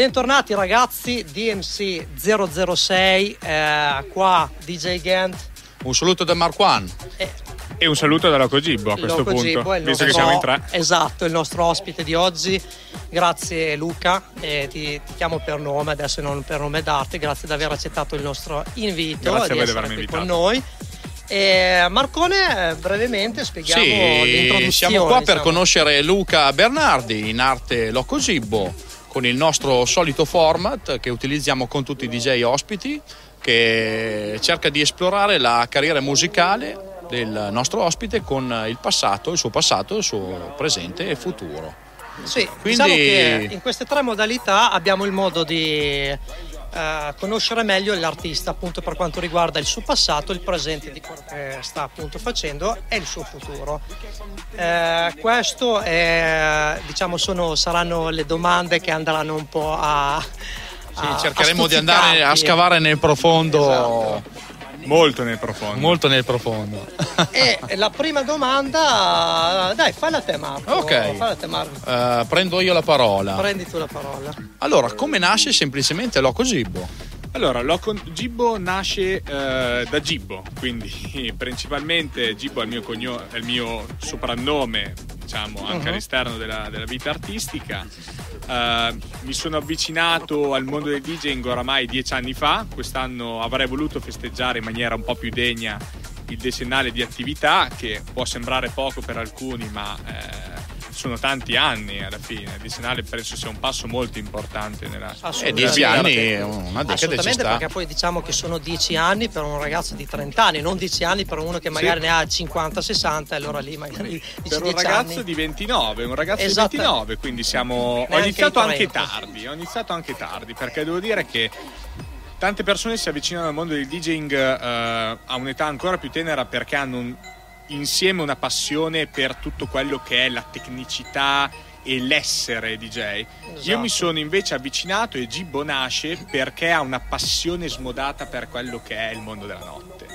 Bentornati ragazzi, DMC 006, eh, qua DJ Gant. Un saluto da Marquan. Eh, e un saluto dalla Cogibbo a questo Loco punto, Gibbo, visto nostro, che siamo in tre. Esatto, il nostro ospite di oggi. Grazie Luca, eh, ti, ti, chiamo per nome, adesso non per nome d'arte, grazie di aver accettato il nostro invito grazie di essere qui con noi. E Marcone, brevemente spieghiamo sì, l'introduzione. Siamo qua diciamo. per conoscere Luca Bernardi in arte Loco Gibbo con il nostro solito format che utilizziamo con tutti i DJ ospiti che cerca di esplorare la carriera musicale del nostro ospite con il passato, il suo passato, il suo presente e futuro. Sì, Quindi... diciamo che in queste tre modalità abbiamo il modo di Uh, conoscere meglio l'artista appunto per quanto riguarda il suo passato, il presente di quello che sta appunto facendo e il suo futuro. Uh, questo è, diciamo sono, saranno le domande che andranno un po' a... a sì, cercheremo a di andare a scavare nel profondo. Esatto. Molto nel profondo. Molto nel profondo. e la prima domanda, dai, falla a te Marco. Ok. Falla a te Marco. Uh, prendo io la parola. Prendi tu la parola. Allora, come nasce semplicemente Loco Gibbo? Allora, Loco Gibbo nasce uh, da Gibbo, quindi principalmente Gibbo è il mio, cogno- è il mio soprannome, diciamo, anche uh-huh. all'esterno della, della vita artistica. Uh, mi sono avvicinato al mondo del DJing oramai dieci anni fa, quest'anno avrei voluto festeggiare in maniera un po' più degna il decennale di attività, che può sembrare poco per alcuni, ma eh, sono tanti anni alla fine. Il decennale penso sia un passo molto importante nella eh, dieci anni è una decade Assolutamente, perché poi diciamo che sono dieci anni per un ragazzo di 30 anni, non dieci anni per uno che magari sì. ne ha 50-60 e allora lì magari per un ragazzo anni. di 29, un ragazzo esatto. di 29, quindi siamo ho iniziato anche tardi, ho iniziato anche tardi perché devo dire che tante persone si avvicinano al mondo del DJing uh, a un'età ancora più tenera perché hanno un, insieme una passione per tutto quello che è la tecnicità e l'essere DJ. Esatto. Io mi sono invece avvicinato e Gibbo nasce perché ha una passione smodata per quello che è il mondo della notte,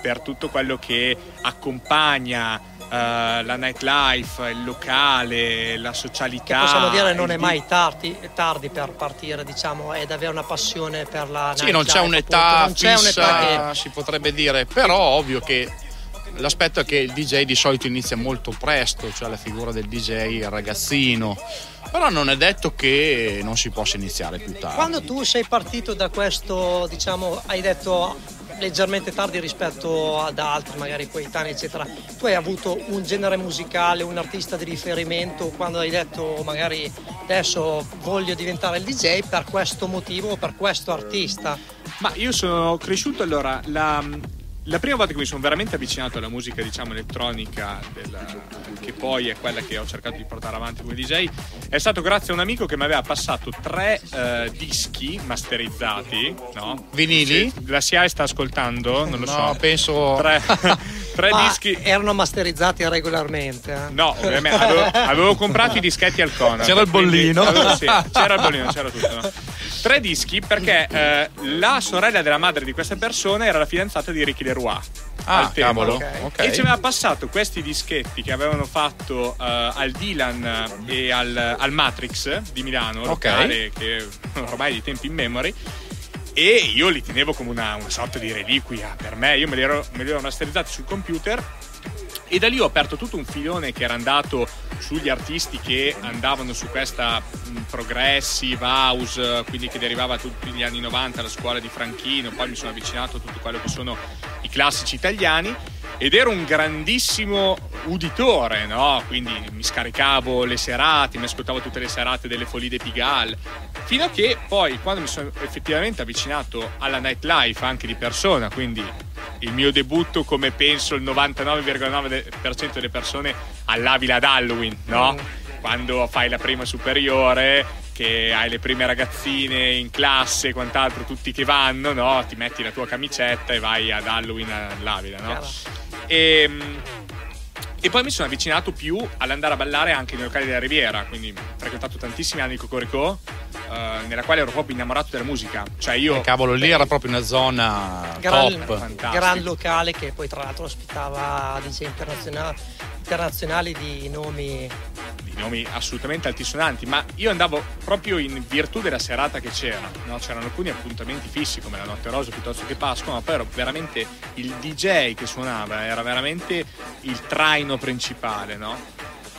per tutto quello che accompagna Uh, la nightlife, il locale, la socialità. Che possiamo dire non è mai tardi, tardi, per partire, diciamo, ed avere una passione per la sì, non c'è un'età non fissa, c'è un'età che... si potrebbe dire, però ovvio che l'aspetto è che il DJ di solito inizia molto presto, cioè la figura del DJ ragazzino. Però non è detto che non si possa iniziare più tardi. Quando tu sei partito da questo, diciamo, hai detto leggermente tardi rispetto ad altri, magari coetanei, eccetera. Tu hai avuto un genere musicale, un artista di riferimento quando hai detto magari adesso voglio diventare il DJ per questo motivo o per questo artista? Ma io sono cresciuto allora, la, la prima volta che mi sono veramente avvicinato alla musica, diciamo, elettronica, della, che poi è quella che ho cercato di portare avanti come DJ, è stato grazie a un amico che mi aveva passato tre uh, dischi masterizzati, no? Vinili? Se la SIAE sta ascoltando? Non lo no, so. No, penso... Tre, tre ah, dischi... Erano masterizzati regolarmente? Eh? No, ovviamente. Avevo, avevo, comprato i dischetti al Conan. C'era il bollino? Avevo, sì, c'era il bollino, c'era tutto. No? Tre dischi perché eh, la sorella della madre di questa persona era la fidanzata di Ricky Leroy. Ah, cavolo. Okay. Okay. E ci aveva passato questi dischetti che avevano fatto uh, al Dylan e al, al, Matrix di Milano, locale, okay. che ormai di tempi in memory. E io li tenevo come una, una sorta di reliquia per me. Io me li ero, me li ero masterizzati sul computer e da lì ho aperto tutto un filone che era andato sugli artisti che andavano su questa progressive house, quindi che derivava tutti gli anni 90, la scuola di Franchino, poi mi sono avvicinato a tutto quello che sono i classici italiani ed ero un grandissimo uditore, no? Quindi mi scaricavo le serate, mi ascoltavo tutte le serate delle Folie de Pigalle, fino a che poi quando mi sono effettivamente avvicinato alla nightlife anche di persona, quindi il mio debutto come penso il 99,9% delle persone all'Avila ad Halloween, no? Mm. Quando fai la prima superiore, che hai le prime ragazzine in classe e quant'altro, tutti che vanno, no? Ti metti la tua camicetta e vai ad Halloween all'Avila, no? E, ehm, e, poi mi sono avvicinato più all'andare a ballare anche nei locali della Riviera, quindi ho frequentato tantissimi anni il Cocoricò, uh, nella quale ero proprio innamorato della musica. Cioè io... Eh, cavolo, lì era proprio una zona gran, top. Gran locale che poi tra l'altro ospitava DJ internazionali, internazionali di nomi nomi assolutamente altisonanti, ma io andavo proprio in virtù della serata che c'era, no? c'erano alcuni appuntamenti fissi come la Notte Rosa piuttosto che Pasqua, ma poi ero veramente il DJ che suonava, era veramente il traino principale no?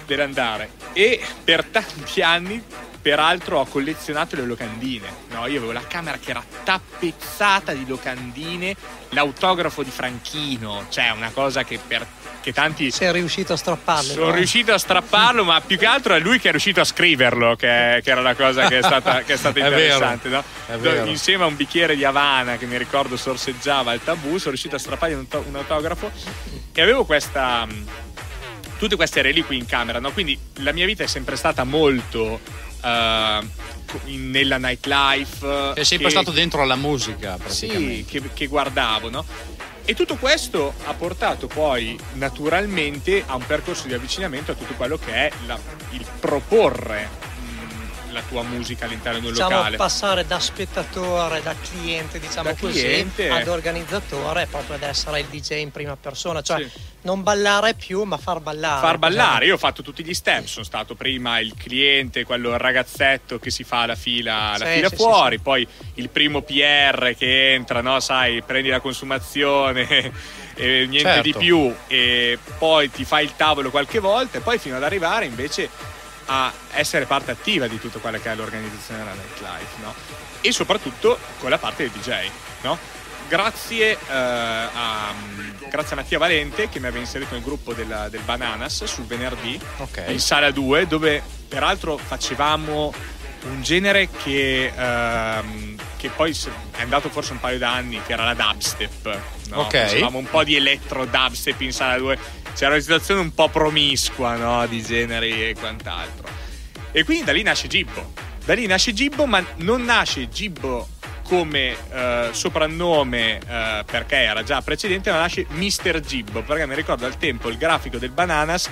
dell'andare e per tanti anni peraltro ho collezionato le locandine, no? io avevo la camera che era tappezzata di locandine, l'autografo di Franchino, cioè una cosa che per che tanti sei riuscito a strapparlo sono no? riuscito a strapparlo ma più che altro è lui che è riuscito a scriverlo che, che era la cosa che è stata, che è stata interessante no? è insieme a un bicchiere di Havana che mi ricordo sorseggiava il tabù sono riuscito a strappargli un, un autografo e avevo questa tutte queste reliquie in camera no? quindi la mia vita è sempre stata molto uh, nella nightlife è sempre che, stato dentro alla musica praticamente sì, che, che guardavo no? E tutto questo ha portato poi naturalmente a un percorso di avvicinamento a tutto quello che è la, il proporre la tua musica all'interno di un diciamo, locale. passare da spettatore, da cliente, diciamo da così, cliente. ad organizzatore, proprio ad essere il DJ in prima persona, cioè sì. non ballare più, ma far ballare. Far ballare, io ho fatto tutti gli step, sono stato prima il cliente, quello il ragazzetto che si fa la fila, la sì, fila sì, fuori, poi il primo PR che entra, no, sai, prendi la consumazione. e niente certo. di più e poi ti fai il tavolo qualche volta e poi fino ad arrivare invece a essere parte attiva di tutto quello che è l'organizzazione della nightlife, no? E soprattutto con la parte del DJ, no? Grazie, eh, a, grazie, a, Mattia Valente che mi aveva inserito nel gruppo della, del Bananas sul venerdì okay. in sala 2 dove peraltro facevamo un genere che, ehm, che, poi è andato forse un paio d'anni che era la dubstep no? okay. facevamo un po' di elettro dubstep in sala 2 c'era una situazione un po' promiscua no? di generi e quant'altro. E quindi da lì nasce Gibbo. Da lì nasce Gibbo, ma non nasce Gibbo come uh, soprannome uh, perché era già precedente, ma nasce Mr. Gibbo, perché mi ricordo al tempo il grafico del Bananas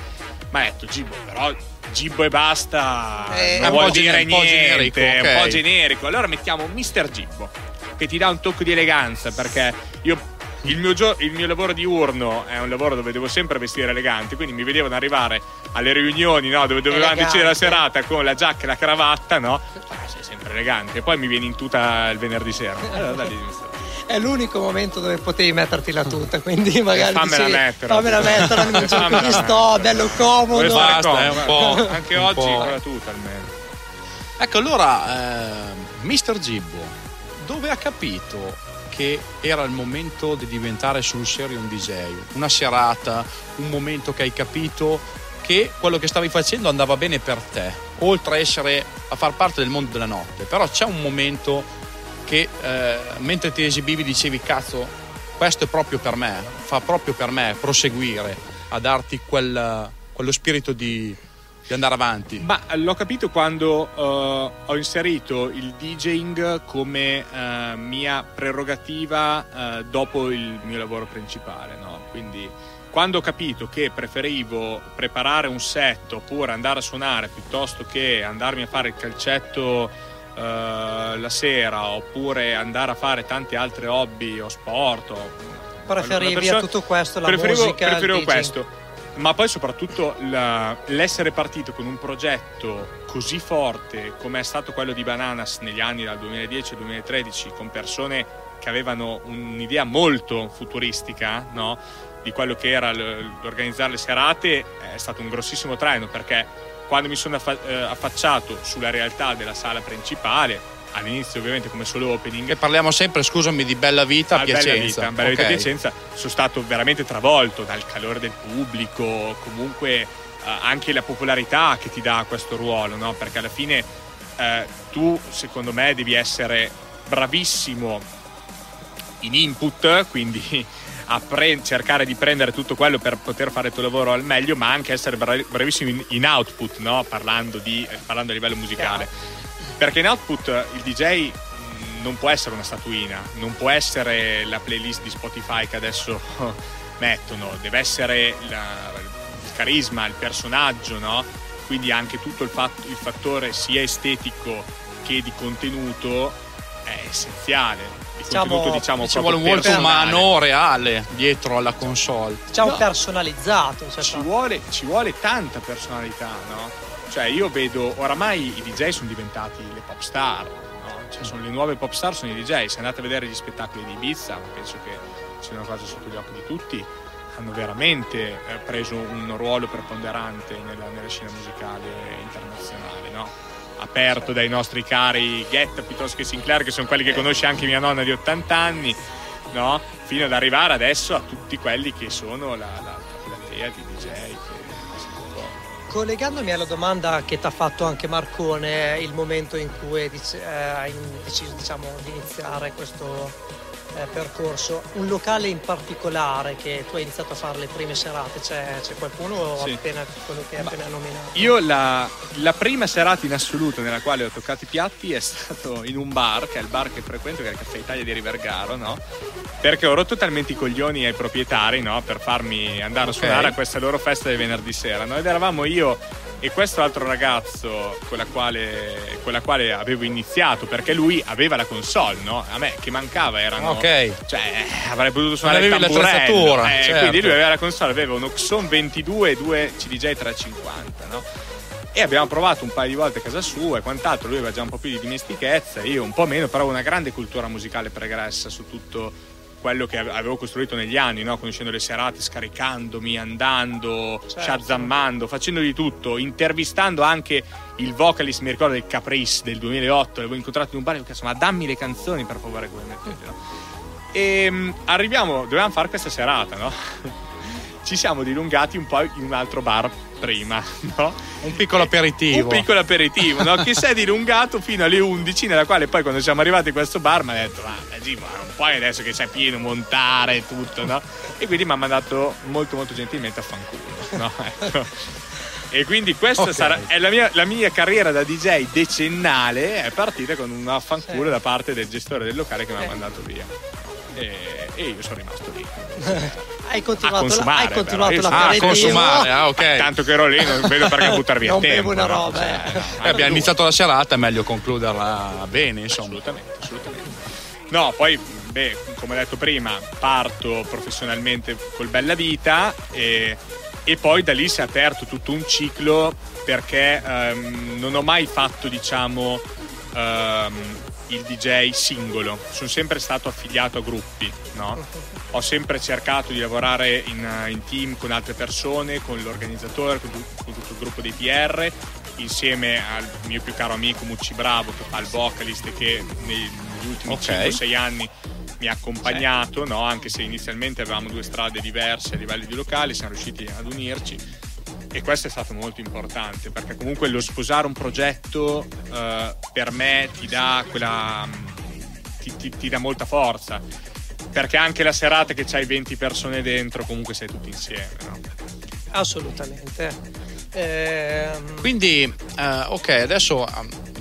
mi ha detto Gibbo, però Gibbo e basta, eh, non vuol dire niente, generico, okay. è un po' generico. Allora mettiamo Mr. Gibbo, che ti dà un tocco di eleganza, perché io il mio, gio- il mio, lavoro diurno è un lavoro dove devo sempre vestire elegante, quindi mi vedevano arrivare alle riunioni no, dove dovevamo decidere la serata con la giacca e la cravatta, no? Ah, sei sempre elegante. E poi mi vieni in tuta il venerdì sera. Allora, da lì è l'unico momento dove potevi metterti la tuta, quindi magari fammela dicevi, mettere. Fammela mettere, non ci sto, bello comodo. Basta, è un po'. Anche un oggi po'. con la tuta almeno. Ecco, allora, eh, Mr. Gibbo, dove ha capito che era il momento di diventare sul serio un DJ, una serata, un momento che hai capito che quello che stavi facendo andava bene per te, oltre a essere a far parte del mondo della notte. Però c'è un momento che eh, mentre ti esibivi dicevi cazzo, questo è proprio per me, fa proprio per me proseguire a darti quel, quello spirito di, di andare avanti? Ma l'ho capito quando uh, ho inserito il DJing come uh, mia prerogativa uh, dopo il mio lavoro principale, no? Quindi quando ho capito che preferivo preparare un set oppure andare a suonare piuttosto che andarmi a fare il calcetto la sera oppure andare a fare tanti altri hobby o sport o, preferivi persona, a tutto questo la preferivo, musica preferivo questo ma poi soprattutto la, l'essere partito con un progetto così forte come è stato quello di Bananas negli anni dal 2010 al 2013 con persone che avevano un'idea molto futuristica no? di quello che era l'organizzare le serate è stato un grossissimo traino perché quando mi sono eh, affacciato sulla realtà della sala principale all'inizio ovviamente come solo opening. E parliamo sempre, scusami, di Bella Vita a Piacenza. Bella Vita, Bella Vita okay. Piacenza, sono stato veramente travolto dal calore del pubblico, comunque eh, anche la popolarità che ti dà questo ruolo, no? perché alla fine eh, tu secondo me devi essere bravissimo in input, quindi a pre- cercare di prendere tutto quello per poter fare il tuo lavoro al meglio, ma anche essere bravissimo in, in output, no? parlando, di, parlando, a livello musicale. Perché in output il DJ non può essere una statuina, non può essere la playlist di Spotify che adesso mettono, deve essere la, il carisma, il personaggio, no? Quindi anche tutto il, fatto, il fattore sia estetico che di contenuto è essenziale. Il diciamo, contenuto diciamo ci vuole un volto umano reale dietro alla console. Diciamo no, personalizzato. Cioè ci, vuole, ci vuole tanta personalità, no? Cioè io vedo, oramai i DJ sono diventati le pop star, no? cioè, sono le nuove pop star, sono i DJ. Se andate a vedere gli spettacoli di Ibiza, penso che sia una cosa sotto gli occhi di tutti, hanno veramente eh, preso un ruolo preponderante nella, nella scena musicale internazionale, no? aperto dai nostri cari Guetta piuttosto che Sinclair, che sono quelli che conosce anche mia nonna di 80 anni, no? fino ad arrivare adesso a tutti quelli che sono la, la, la platea di DJ. Collegandomi alla domanda che ti ha fatto anche Marcone, il momento in cui hai deciso diciamo, di iniziare questo eh, percorso, un locale in particolare che tu hai iniziato a fare le prime serate, c'è, c'è qualcuno sì. appena, quello che hai appena nominato? Io la, la, prima serata in assoluto nella quale ho toccato i piatti è stato in un bar, che è il bar che frequento, che è il Caffè Italia di Rivergaro, no? Perché ho rotto talmente i coglioni ai proprietari, no? Per farmi andare okay. a suonare a questa loro festa del venerdì sera, no? Ed eravamo io e questo altro ragazzo con la, quale, con la quale avevo iniziato perché lui aveva la console no? a me che mancava erano ok cioè avrei potuto suonare il tamburello eh, certo. quindi lui aveva la console aveva un Oxon 22 e due CDJ 350 no? e abbiamo provato un paio di volte a casa sua e quant'altro lui aveva già un po' più di dimestichezza io un po' meno però una grande cultura musicale pregressa su tutto quello che avevo costruito negli anni, no? conoscendo le serate, scaricandomi, andando, certo. shazammando, facendo di tutto, intervistando anche il vocalist, mi ricordo del Caprice del 2008, l'avevo incontrato in un bar e ho chiesto ma dammi le canzoni per favore come mettete, no? E um, arriviamo, dovevamo fare questa serata, no? Ci siamo dilungati un po' in un altro bar prima, no? Un piccolo aperitivo. Un piccolo aperitivo, no? che si è dilungato fino alle 11, nella quale poi quando siamo arrivati a questo bar mi ha detto, ah, G, ma un po' adesso che c'è pieno, montare tutto, no? E quindi mi ha mandato molto molto gentilmente a fanculo, no? Ecco. E quindi questa okay. sarà la mia, la mia, carriera da DJ decennale è partita con un affanculo sì. da parte del gestore del locale che mi ha mandato via. E, e io sono rimasto lì. hai continuato, la, hai continuato la ah, consumare, ah, ok. Tanto che ero lì, non vedo perché buttare via non tempo. una roba, no? eh. eh abbiamo iniziato la serata, è meglio concluderla bene, insomma. Assolutamente, assolutamente. No, poi, beh, come ho detto prima, parto professionalmente col Bella Vita e, e poi da lì si è aperto tutto un ciclo perché um, non ho mai fatto, diciamo, um, il DJ singolo, sono sempre stato affiliato a gruppi, no? Ho sempre cercato di lavorare in, in team con altre persone, con l'organizzatore, con, con, tutto il gruppo dei PR, insieme al mio più caro amico Mucci Bravo che fa il vocalist e che negli ultimi okay. 5-6 anni mi ha accompagnato, no? anche se inizialmente avevamo due strade diverse a livello di locali, siamo riusciti ad unirci e questo è stato molto importante perché comunque lo sposare un progetto eh, per me ti dà quella ti, ti, ti, dà molta forza. Perché anche la serata che c'hai 20 persone dentro comunque sei tutti insieme no? assolutamente. Ehm... quindi eh, ok adesso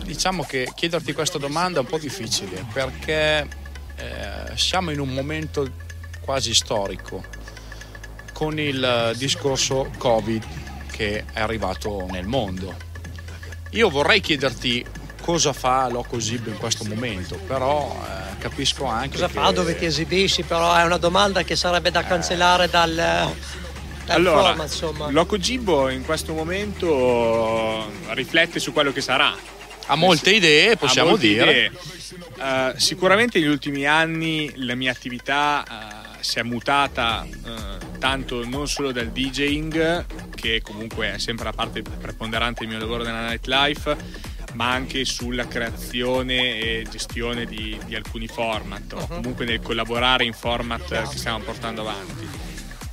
diciamo che chiederti questa domanda è un po' difficile perché eh, siamo in un momento quasi storico con il discorso covid che è arrivato nel mondo. Io vorrei chiederti cosa fa Loco Zib in questo momento, però eh, capisco anche cosa che... fa, dove ti esibisci, però è una domanda che sarebbe da cancellare dal, dal allora, forma, insomma. Loco Gibbo in questo momento riflette su quello che sarà. Ha molte idee, possiamo molte dire. Idee. Uh, sicuramente negli ultimi anni la mia attività uh, si è mutata uh, tanto non solo dal DJing, che comunque è sempre la parte preponderante del mio lavoro nella nightlife, ma anche sulla creazione e gestione di, di alcuni format, o comunque nel collaborare in format che stiamo portando avanti.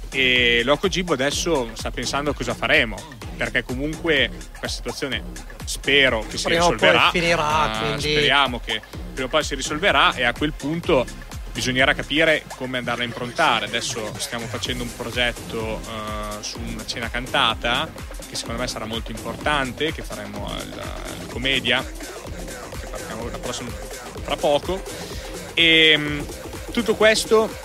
E Loco Gibbo adesso sta pensando a cosa faremo, perché comunque questa situazione spero che si prima risolverà. finirà, uh, quindi... Speriamo che prima o poi si risolverà e a quel punto bisognerà capire come andarla a improntare. Adesso stiamo facendo un progetto uh, su una cena cantata che secondo me sarà molto importante, che faremo alla Commedia, che partiamo la prossima, fra poco. E um, tutto questo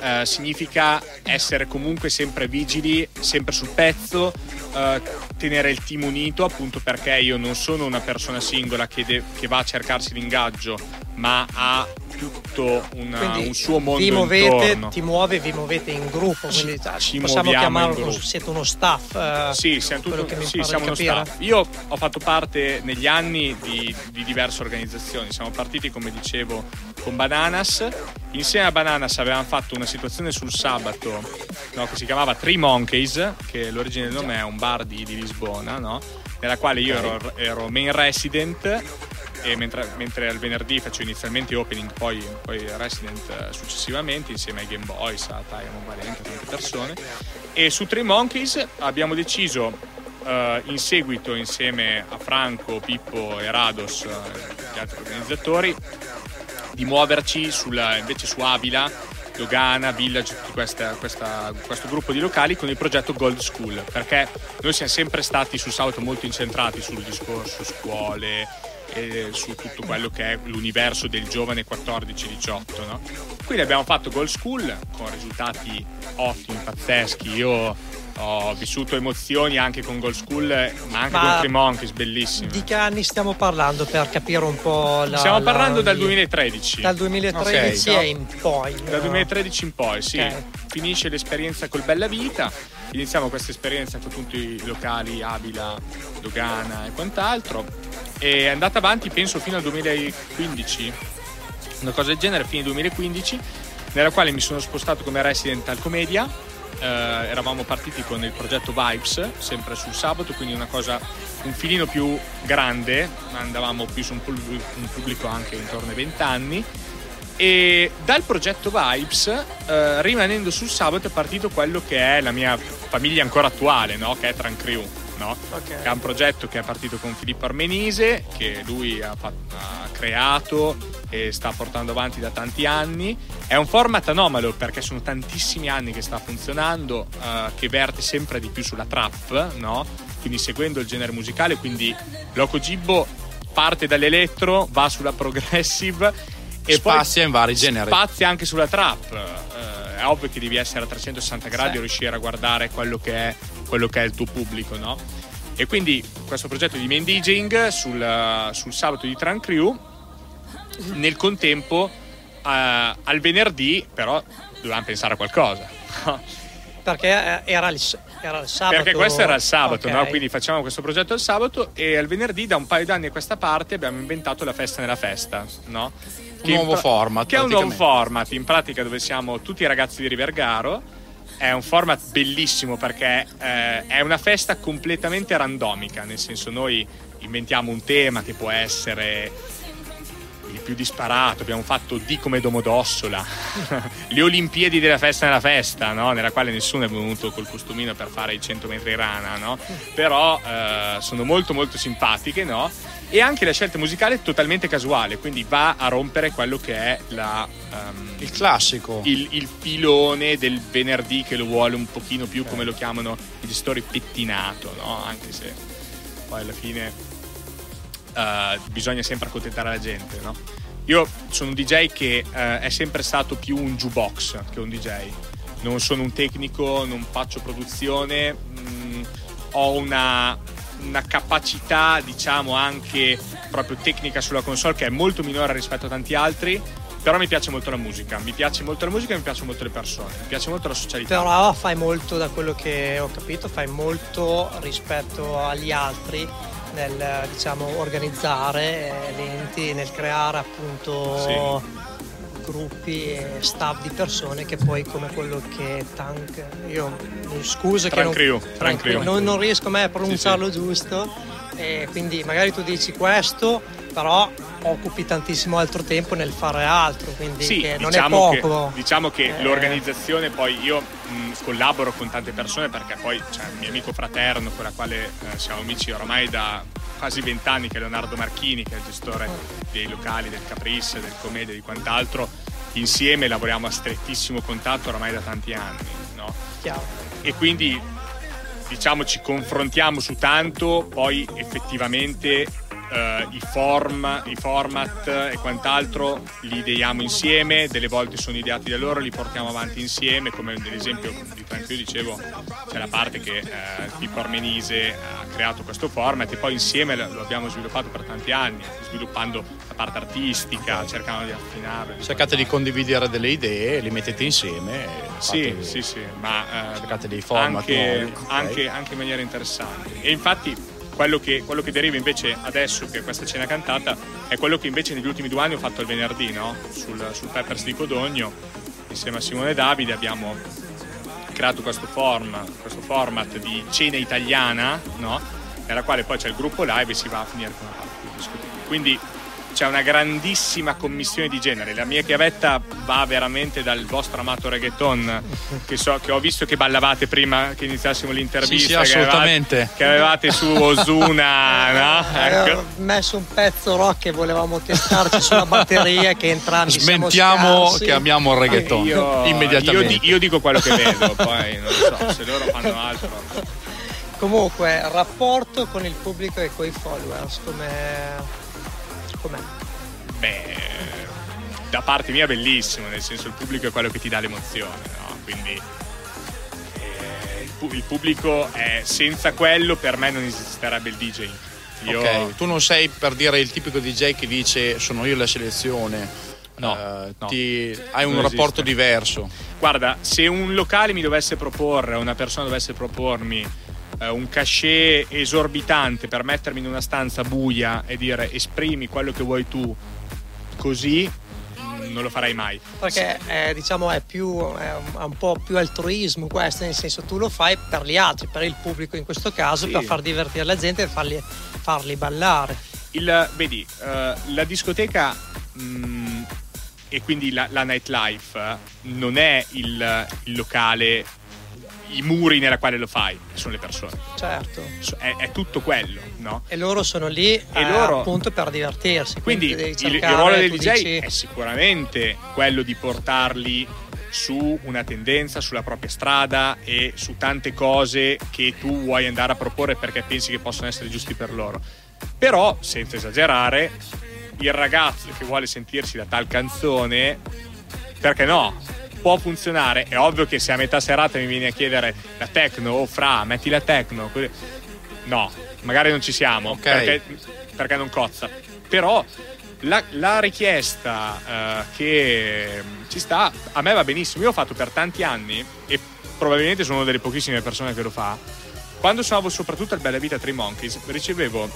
uh, significa essere comunque sempre vigili, sempre sul pezzo, uh, tenere il team unito appunto perché io non sono una persona singola che, de- che va a cercarsi l'ingaggio ma ha tutto una, un suo mondo vi muovete, ti muove vi muovete in gruppo quindi ci possiamo chiamarlo siete uno staff uh, sì, siamo, tutto, sì, siamo uno staff. Io ho fatto parte negli anni di, di, diverse organizzazioni. Siamo partiti come dicevo con Bananas. Insieme a Bananas avevamo fatto una situazione sul sabato no, che si chiamava Three Monkeys che l'origine del nome è un bar di, di Lisbona no? nella quale io ero, ero main resident e mentre, mentre al venerdì faccio inizialmente opening, poi, poi Resident eh, successivamente, insieme ai Game Boys, a Tyrone Valente, tante persone. E su Three Monkeys abbiamo deciso Uh, in seguito insieme a Franco, Pippo e Rados, uh, gli altri organizzatori, di muoverci sulla, invece su Avila, Dogana, Village, questa, questa, questo gruppo di locali con il progetto Gold School, perché noi siamo sempre stati sul sabato molto incentrati sul discorso scuole, e su tutto quello che è l'universo del giovane 14-18. No? Quindi abbiamo fatto Gold School con risultati ottimi, pazzeschi. Io ho vissuto emozioni anche con Gold School, ma anche ma con Three Monkeys, bellissimo. Di che anni stiamo parlando per capire un po' la. Stiamo parlando la... dal 2013. Dal 2013 okay. in poi. Dal 2013 in poi, sì. Okay. Finisce l'esperienza col Bella Vita. Iniziamo questa esperienza con tutti i locali, Abila, Dogana e quant'altro è andata avanti penso fino al 2015 una cosa del genere fino al 2015 nella quale mi sono spostato come resident al Comedia. Eh, eravamo partiti con il progetto Vibes sempre sul sabato quindi una cosa un filino più grande. Andavamo più su un pubblico anche intorno ai 20 anni e dal progetto Vibes eh, rimanendo sul sabato è partito quello che è la mia famiglia ancora attuale no? che è Tran Crew no? okay. che è un progetto che è partito con Filippo Armenise, che lui ha, fatto, ha, creato e sta portando avanti da tanti anni. È un format anomalo perché sono tantissimi anni che sta funzionando, uh, che verte sempre di più sulla trap, no? quindi seguendo il genere musicale, quindi Loco Gibbo parte dall'elettro, va sulla progressive e spazia in vari generi. Spazia anche sulla trap. Uh, è ovvio che devi essere a 360 gradi sì. e riuscire a guardare quello che è quello che è il tuo pubblico, no? E quindi questo progetto di main DJing sul, sul sabato di Tran Crew, nel contempo uh, al venerdì però dovevamo pensare a qualcosa. Perché eh, era il, era il, sabato. Perché questo era il sabato, okay. no? quindi facciamo questo progetto il sabato e al venerdì da un paio d'anni a questa parte abbiamo inventato la festa nella festa, no? Un nuovo format. Che è un nuovo format, in pratica dove siamo tutti i ragazzi di Rivergaro è un format bellissimo perché eh, è una festa completamente randomica, nel senso noi inventiamo un tema che può essere il più disparato, abbiamo fatto D come Domodossola, le Olimpiadi della festa nella festa, no? nella quale nessuno è venuto col costumino per fare i 100 metri rana, no? però eh, sono molto molto simpatiche no? E anche la scelta musicale è totalmente casuale, quindi va a rompere quello che è la, um, il classico, il, il, filone del venerdì che lo vuole un pochino più okay. come lo chiamano i gestori pettinato, no? anche se poi alla fine uh, bisogna sempre accontentare la gente. No? Io sono un DJ che uh, è sempre stato più un jukebox che un DJ. Non sono un tecnico, non faccio produzione, mh, mm, ho una una capacità, diciamo, anche proprio tecnica sulla console che è molto minore rispetto a tanti altri. Però mi piace molto la musica, mi piace molto la musica e mi piacciono molto le persone, mi piace molto la socialità. Però fai molto, da quello che ho capito, fai molto rispetto agli altri nel diciamo, organizzare eventi, nel creare appunto sì gruppi e staff di persone che poi come quello che Tank io scuso che non, non, non, riesco mai a pronunciarlo sì, sì. giusto e quindi magari tu dici questo però occupi tantissimo altro tempo nel fare altro quindi sì, non diciamo è poco che, diciamo che eh. l'organizzazione poi io mh, collaboro con tante persone perché poi c'è il mio amico fraterno con la quale eh, siamo amici oramai da quasi vent'anni che Leonardo Marchini, che è il gestore dei locali del Caprice, del Comedia e di quant'altro. Insieme lavoriamo a strettissimo contatto oramai da tanti anni. No? E quindi diciamo ci confrontiamo su tanto, poi effettivamente Uh, i, form, i format e quant'altro li ideiamo insieme, delle volte sono ideati da loro, li portiamo avanti insieme, come nell'esempio di Franco io dicevo, c'è la parte che uh, Pippo Armenise ha creato questo format e poi insieme lo abbiamo sviluppato per tanti anni, sviluppando la parte artistica, cercando di affinarlo. Cercate di condividere delle idee, li mettete insieme. Sì, sì, sì, ma uh, cercate dei format anche, nuovi, anche, anche in maniera interessante. E infatti quello che, quello che, deriva invece adesso che questa cena cantata è quello che invece negli ultimi due anni ho fatto il venerdì no? sul, sul, Peppers di Codogno insieme a Simone Davide abbiamo creato questo, form, questo format di cena italiana no? nella quale poi c'è il gruppo live e si va a finire con la parte quindi c'è una grandissima commissione di genere. La mia chiavetta va veramente dal vostro amato reggaeton, che, so, che ho visto che ballavate prima che iniziassimo l'intervista. Sì, sì assolutamente. Che avevate, che avevate su Osuna, no? Ecco. Ho messo un pezzo rock e volevamo testarci sulla batteria che entrambi Smentiamo che amiamo il reggaeton io, immediatamente. Io, io, dico quello che vedo, poi non so se loro fanno altro. Comunque, rapporto con il pubblico e con i followers, come com'è? Beh, da parte mia bellissimo, nel senso il pubblico è quello che ti dà l'emozione, no? Quindi eh, il, pubblico è senza quello per me non esisterebbe il DJ. Io... Ok, tu non sei per dire il tipico DJ che dice sono io la selezione. No, uh, no ti... hai un rapporto diverso. Guarda, se un locale mi dovesse proporre, una persona dovesse propormi eh, un cachet esorbitante per mettermi in una stanza buia e dire esprimi quello che vuoi tu così non lo farei mai. Perché eh, diciamo è, più, è un po' più altruismo questo, nel senso tu lo fai per gli altri, per il pubblico in questo caso, sì. per far divertire la gente e farli, farli ballare. Il, vedi, uh, la discoteca mh, mm, e quindi la, la nightlife uh, non è il, il locale i muri nella quale lo fai sono le persone. Certo. È, è tutto quello, no? E loro sono lì eh, loro... appunto per divertirsi. Quindi, quindi il, il, ruolo del DJ dici... è sicuramente quello di portarli su una tendenza, sulla propria strada e su tante cose che tu vuoi andare a proporre perché pensi che possono essere giusti per loro. Però, senza esagerare, il ragazzo che vuole sentirsi da tal canzone, perché no? Può funzionare. È ovvio che se a metà serata mi vieni a chiedere la techno o fra, metti la techno, no, magari non ci siamo okay. perché, perché, non cozza. Però la, la richiesta uh, che ci sta, a me va benissimo. Io ho fatto per tanti anni e probabilmente sono una delle pochissime persone che lo fa. Quando suonavo soprattutto al Bella Vita Three Monkeys, ricevevo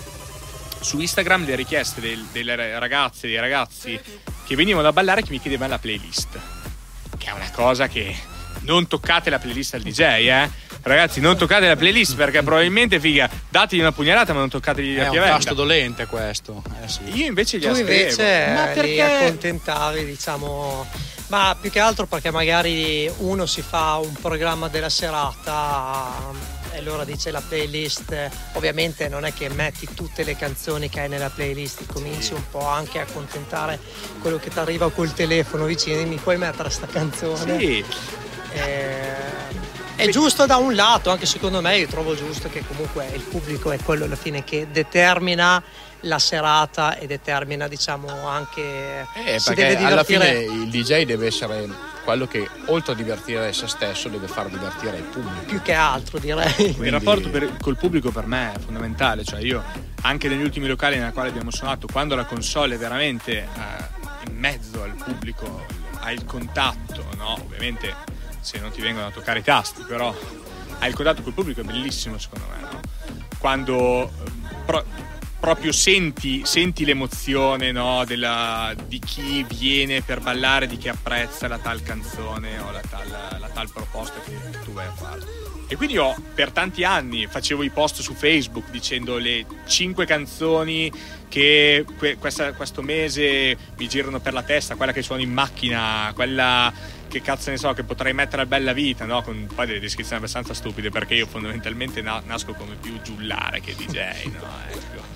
su Instagram le richieste del, delle ragazze e dei ragazzi che venivano a ballare che mi chiedevano la playlist che è una cosa che non toccate la playlist al DJ, eh? Ragazzi, non toccate la playlist perché probabilmente, figa, dategli una pugnalata, ma non toccategli la chiavetta. È un tasto dolente questo. Eh sì. Io invece gli tu invece ma perché accontentavi, diciamo. Ma più che altro perché magari uno si fa un programma della serata e allora dice la playlist, ovviamente non è che metti tutte le canzoni che hai nella playlist, cominci un po' anche a accontentare quello che ti arriva col telefono vicino, mi puoi mettere sta canzone? Sì. Eh, è giusto da un lato, anche secondo me io trovo giusto che comunque il pubblico è quello alla fine che determina la serata e determina diciamo anche eh, si perché alla fine il DJ deve essere quello che oltre a divertire se stesso deve far divertire il pubblico più che altro direi Quindi... il rapporto per, col pubblico per me è fondamentale cioè io anche negli ultimi locali nella quale abbiamo suonato quando la console è veramente eh, in mezzo al pubblico hai il contatto no? ovviamente se non ti vengono a toccare i tasti però hai il contatto col pubblico è bellissimo secondo me no? quando pro, proprio senti, senti l'emozione no, della, di chi viene per ballare, di chi apprezza la tal canzone o la tal, la tal proposta che tu vai a fare. E quindi io per tanti anni facevo i post su Facebook dicendo le 5 canzoni che que- questa, questo mese mi girano per la testa, quella che suono in macchina, quella che cazzo ne so, che potrei mettere a bella vita, no? Con poi delle descrizioni abbastanza stupide perché io fondamentalmente na- nasco come più giullare che DJ, no? Ecco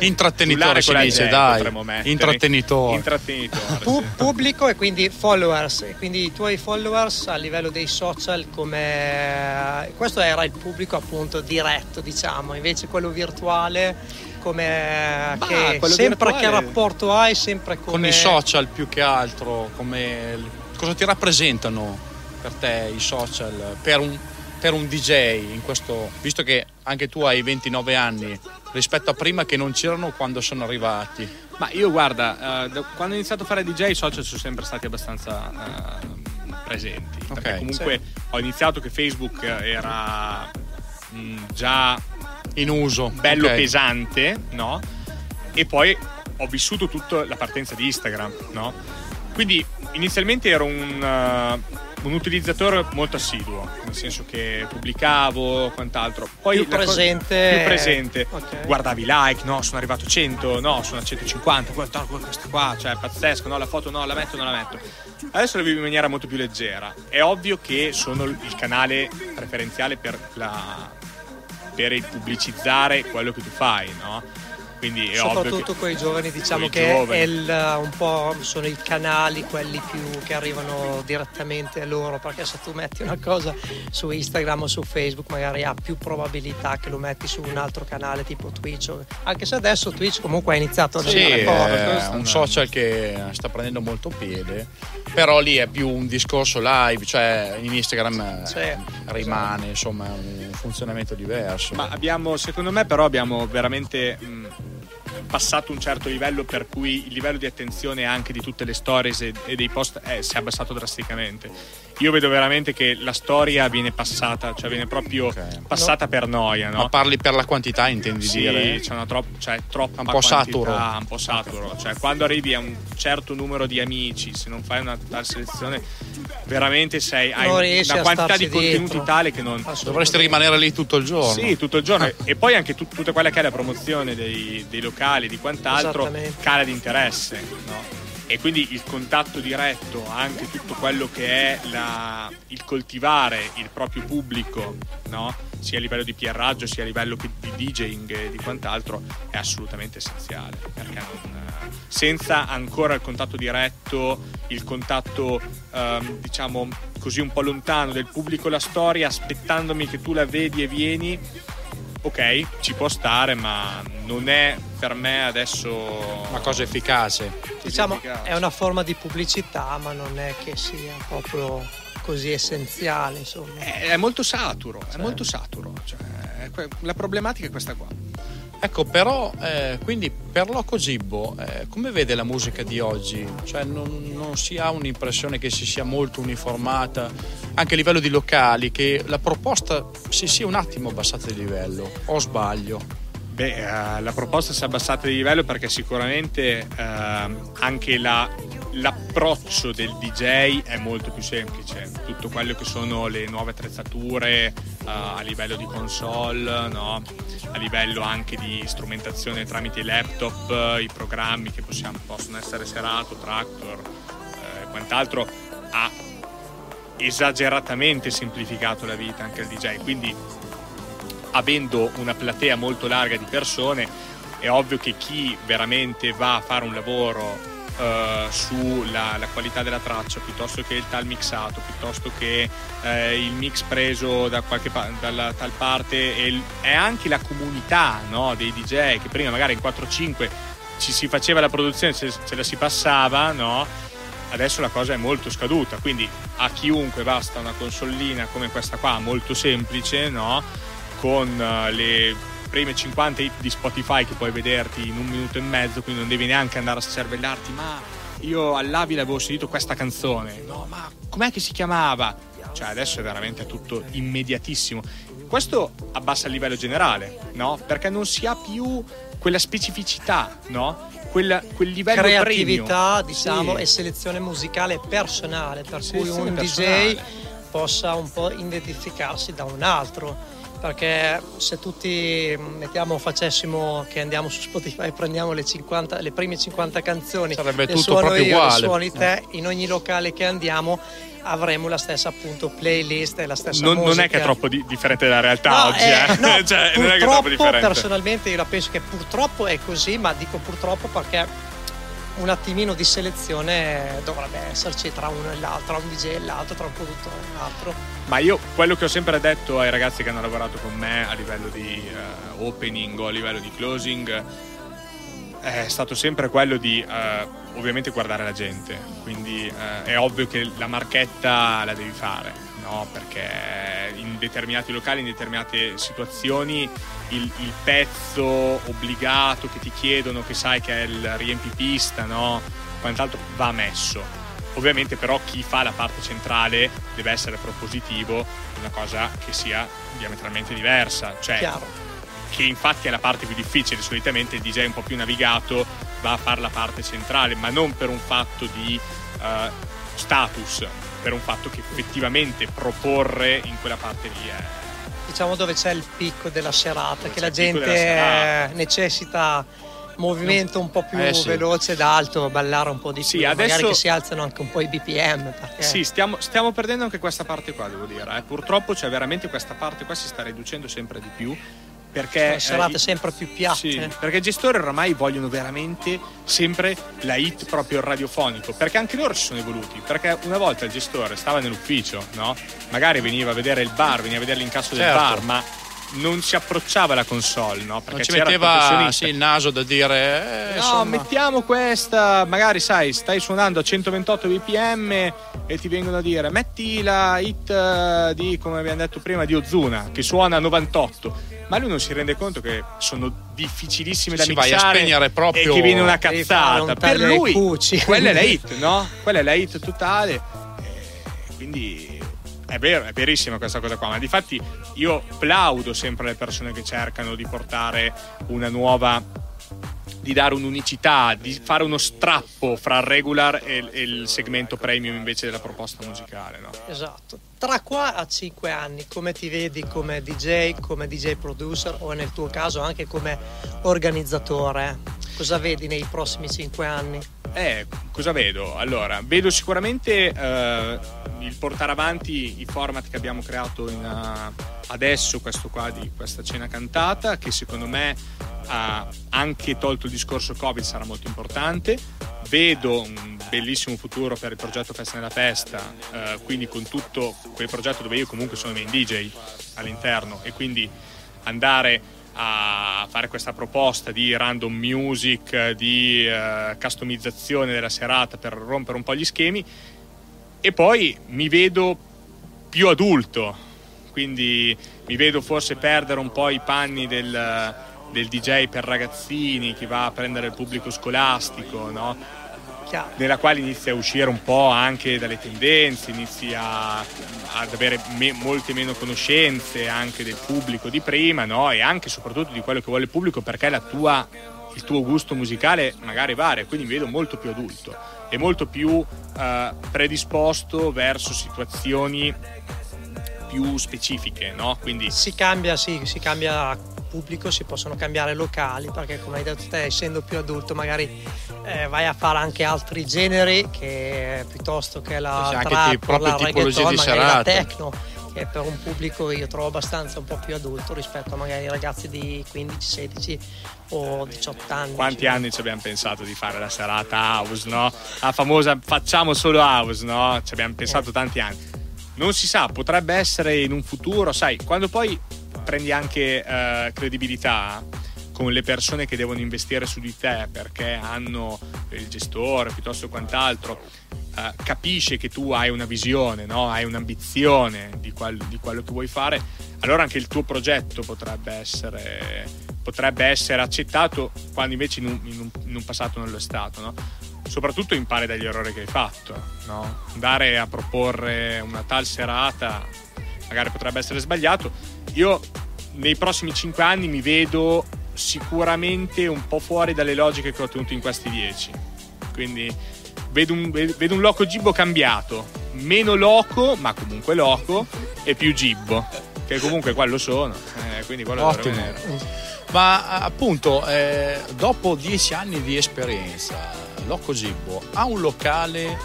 intrattenitore si dice dai. intrattenitore. Intrattenitore Pu- pubblico e quindi followers. E quindi i tuoi followers a livello dei social come questo era il pubblico appunto diretto diciamo. Invece quello virtuale come che, sempre virtuale... che rapporto hai, sempre come... con i social più che altro, come cosa ti rappresentano per te i social per un, per un DJ in questo, visto che anche tu hai 29 anni rispetto a prima che non c'erano quando sono arrivati? Ma io guarda, uh, quando ho iniziato a fare DJ i social sono sempre stati abbastanza uh, presenti. Okay, perché comunque sì. ho iniziato che Facebook era mh, mm, già in uso, bello okay. pesante, no? E poi ho vissuto tutta la partenza di Instagram, no? Quindi inizialmente ero un, uh, un utilizzatore molto assiduo, nel senso che pubblicavo quant'altro. Poi più presente. Più presente. Okay. Guardavi like, no, sono arrivato a 100, no, sono a 150, guarda questa qua, cioè pazzesco, no, la foto no, la metto, non la metto. Adesso la vivo in maniera molto più leggera. È ovvio che sono il canale preferenziale per la per pubblicizzare quello che tu fai, no? Quindi Soprattutto che, quei giovani, diciamo che giovani. Il, un po' sono i canali quelli più che arrivano direttamente a loro, perché se tu metti una cosa su Instagram o su Facebook magari ha più probabilità che lo metti su un altro canale tipo Twitch, anche se adesso Twitch comunque ha iniziato a sì, è un social che sta prendendo molto piede, però lì è più un discorso live, cioè in Instagram sì, rimane esatto. insomma un funzionamento diverso. Ma abbiamo, secondo me però abbiamo veramente... Mh, passato un certo livello per cui il livello di attenzione anche di tutte le stories e, dei post eh, si è abbassato drasticamente io vedo veramente che la storia viene passata, cioè viene proprio okay. passata no. per noia. No? Ma parli per la quantità, intendi sì, dire? C'è una troppa, cioè, troppa un po' saturo. Un po' saturo. Cioè, quando arrivi a un certo numero di amici, se non fai una tale selezione, veramente sei, hai una quantità di contenuti dietro. tale che non. Dovresti rimanere lì tutto il giorno. Sì, tutto il giorno. Ah. e poi anche tut- tutta quella che è la promozione dei, dei locali, di quant'altro, cala di interesse. No? E quindi il contatto diretto, anche tutto quello che è la, il coltivare il proprio pubblico, no? sia a livello di PR sia a livello di DJing e di quant'altro, è assolutamente essenziale. Perché non, senza ancora il contatto diretto, il contatto ehm, diciamo così un po' lontano del pubblico, la storia, aspettandomi che tu la vedi e vieni ok, ci può stare, ma non è per me adesso una cosa efficace. Diciamo, efficace. è una forma di pubblicità, ma non è che sia proprio così essenziale, insomma. È, è molto saturo, cioè. è molto saturo. Cioè, la problematica è questa qua. Ecco, però, eh, quindi per Loco Gibbo, eh, come vede la musica di oggi? Cioè, non, non, si ha un'impressione che si sia molto uniformata, anche a livello di locali, che la proposta si sia un attimo abbassata di livello, o sbaglio? Beh, uh, la proposta si è abbassata di livello perché sicuramente uh, anche la l'approccio del DJ è molto più semplice, tutto quello che sono le nuove attrezzature uh, a livello di console, no? a livello anche di strumentazione tramite laptop, uh, i programmi che possiamo, possono essere Serato, Tractor e uh, quant'altro, ha esageratamente semplificato la vita anche al DJ, quindi avendo una platea molto larga di persone è ovvio che chi veramente va a fare un lavoro uh, sulla qualità della traccia piuttosto che il tal mixato, piuttosto che uh, il mix preso da qualche pa- dalla tal parte e, il, e anche la comunità no, dei DJ che prima magari in 4-5 ci si faceva la produzione, ce, ce la si passava, no? adesso la cosa è molto scaduta, quindi a chiunque basta una consolina come questa qua, molto semplice, no? Con uh, le prime 50 hit di Spotify che puoi vederti in un minuto e mezzo, quindi non devi neanche andare a cervellarti, ma io all'Avila avevo sentito questa canzone, no, ma com'è che si chiamava? Cioè adesso è veramente tutto immediatissimo. Questo abbassa il livello generale, no? Perché non si ha più quella specificità, no? Quel, quel livello creatività, premium. diciamo, sì. e selezione musicale personale, per sì, cui un personale. DJ possa un po' identificarsi da un altro perché se tutti mettiamo facessimo che andiamo su Spotify e prendiamo le, 50, le prime 50 canzoni sarebbe tutto suono proprio io, uguale suoni te eh. in ogni locale che andiamo avremo la stessa appunto playlist e la stessa non, musica. non è che è troppo di- differente dalla realtà no, oggi eh, eh. No, cioè, non è che è troppo differente personalmente io la penso che purtroppo è così ma dico purtroppo perché un attimino di selezione dovrebbe esserci tra uno e l'altro, tra un DJ e l'altro, tra un produttore e l'altro. Ma io quello che ho sempre detto ai ragazzi che hanno lavorato con me a livello di uh, opening o a livello di closing è stato sempre quello di uh, ovviamente guardare la gente, quindi uh, è ovvio che la marchetta la devi fare, no? perché in determinati locali, in determinate situazioni il, il, pezzo obbligato che ti chiedono, che sai che è il riempipista, no? quant'altro va messo. Ovviamente però chi fa la parte centrale deve essere propositivo di una cosa che sia diametralmente diversa. Cioè, Chiaro che infatti è la parte più difficile, solitamente il DJ un po' più navigato va a fare la parte centrale, ma non per un fatto di uh, status, per un fatto che effettivamente proporre in quella parte lì è... Diciamo dove c'è il picco della serata, che la gente necessita movimento un po' più eh, sì. veloce ed alto, ballare un po' di sì, più, adesso... magari che si alzano anche un po' i BPM. Perché... Sì, stiamo, stiamo, perdendo anche questa parte qua, devo dire. Eh. Purtroppo c'è veramente questa parte qua, si sta riducendo sempre di più perché sono serate eh, sempre più piatte sì, perché i gestori oramai vogliono veramente sempre la hit proprio radiofonico perché anche loro si sono evoluti perché una volta il gestore stava nell'ufficio no? magari veniva a vedere il bar veniva a vedere l'incasso certo. del bar ma non si approcciava alla console, no? Perché non ci metteva sì, il naso da dire. Eh, no, insomma. mettiamo questa. Magari sai, stai suonando a 128 bpm e ti vengono a dire metti la hit eh, di, come abbiamo detto prima, di Ozuna che suona a 98 ma lui non si rende conto che sono difficilissime da si mixare vai a spegnere proprio e che viene una cazzata per lui quella è la hit no? quella è la hit totale eh, quindi è vero, è verissima questa cosa qua, ma di fatti io plaudo sempre alle persone che cercano di portare una nuova di dare un'unicità, di fare uno strappo fra il regular e, e il segmento premium invece della proposta musicale. No? Esatto. Tra qua a 5 anni, come ti vedi come DJ, come DJ producer o nel tuo caso anche come organizzatore? Cosa vedi nei prossimi 5 anni? Eh, cosa vedo? Allora, vedo sicuramente eh, il portare avanti i format che abbiamo creato in, uh, adesso, questo qua di questa cena cantata, che secondo me ha anche tolto il discorso Covid sarà molto importante. Vedo un bellissimo futuro per il progetto Festa nella Festa, eh, quindi con tutto quel progetto dove io comunque sono main DJ all'interno e quindi andare a fare questa proposta di random music, di uh, customizzazione della serata per rompere un po' gli schemi e poi mi vedo più adulto, quindi mi vedo forse perdere un po' i panni del, del DJ per ragazzini che va a prendere il pubblico scolastico, no? Nella quale inizia a uscire un po' anche dalle tendenze, inizia ad avere me, molte meno conoscenze anche del pubblico di prima no? e anche e soprattutto di quello che vuole il pubblico perché tua, il tuo gusto musicale magari varia, quindi mi vedo molto più adulto e molto più eh, predisposto verso situazioni più specifiche, no? Quindi si cambia, sì, si cambia pubblico, si possono cambiare locali, perché come hai detto te, essendo più adulto, magari eh, vai a fare anche altri generi che piuttosto che la sì, trap, anche proprio la tipologia di serata. la techno che per un pubblico io trovo abbastanza un po' più adulto rispetto a magari i ragazzi di 15, 16 o 18 anni. Quanti cioè. anni ci abbiamo pensato di fare la serata house, no? La famosa facciamo solo house, no? Ci abbiamo pensato eh. tanti anni. Non si sa, potrebbe essere in un futuro, sai, quando poi prendi anche uh, credibilità con le persone che devono investire su di te perché hanno il gestore piuttosto quant'altro, uh, capisce che tu hai una visione, no? hai un'ambizione di, qual- di, quello che vuoi fare, allora anche il tuo progetto potrebbe essere, potrebbe essere accettato quando invece in un, in un, in un passato non lo è stato. No? Soprattutto impari dagli errori che hai fatto, no? andare a proporre una tal serata magari potrebbe essere sbagliato. Io nei prossimi 5 anni mi vedo sicuramente un po' fuori dalle logiche che ho tenuto in questi 10. Quindi vedo un, vedo un loco gibbo cambiato, meno loco, ma comunque loco, e più gibbo, che comunque quello sono. Eh, quindi quello Ottimo. Ma appunto, eh, dopo 10 anni di esperienza, Loco Gibbo ha un locale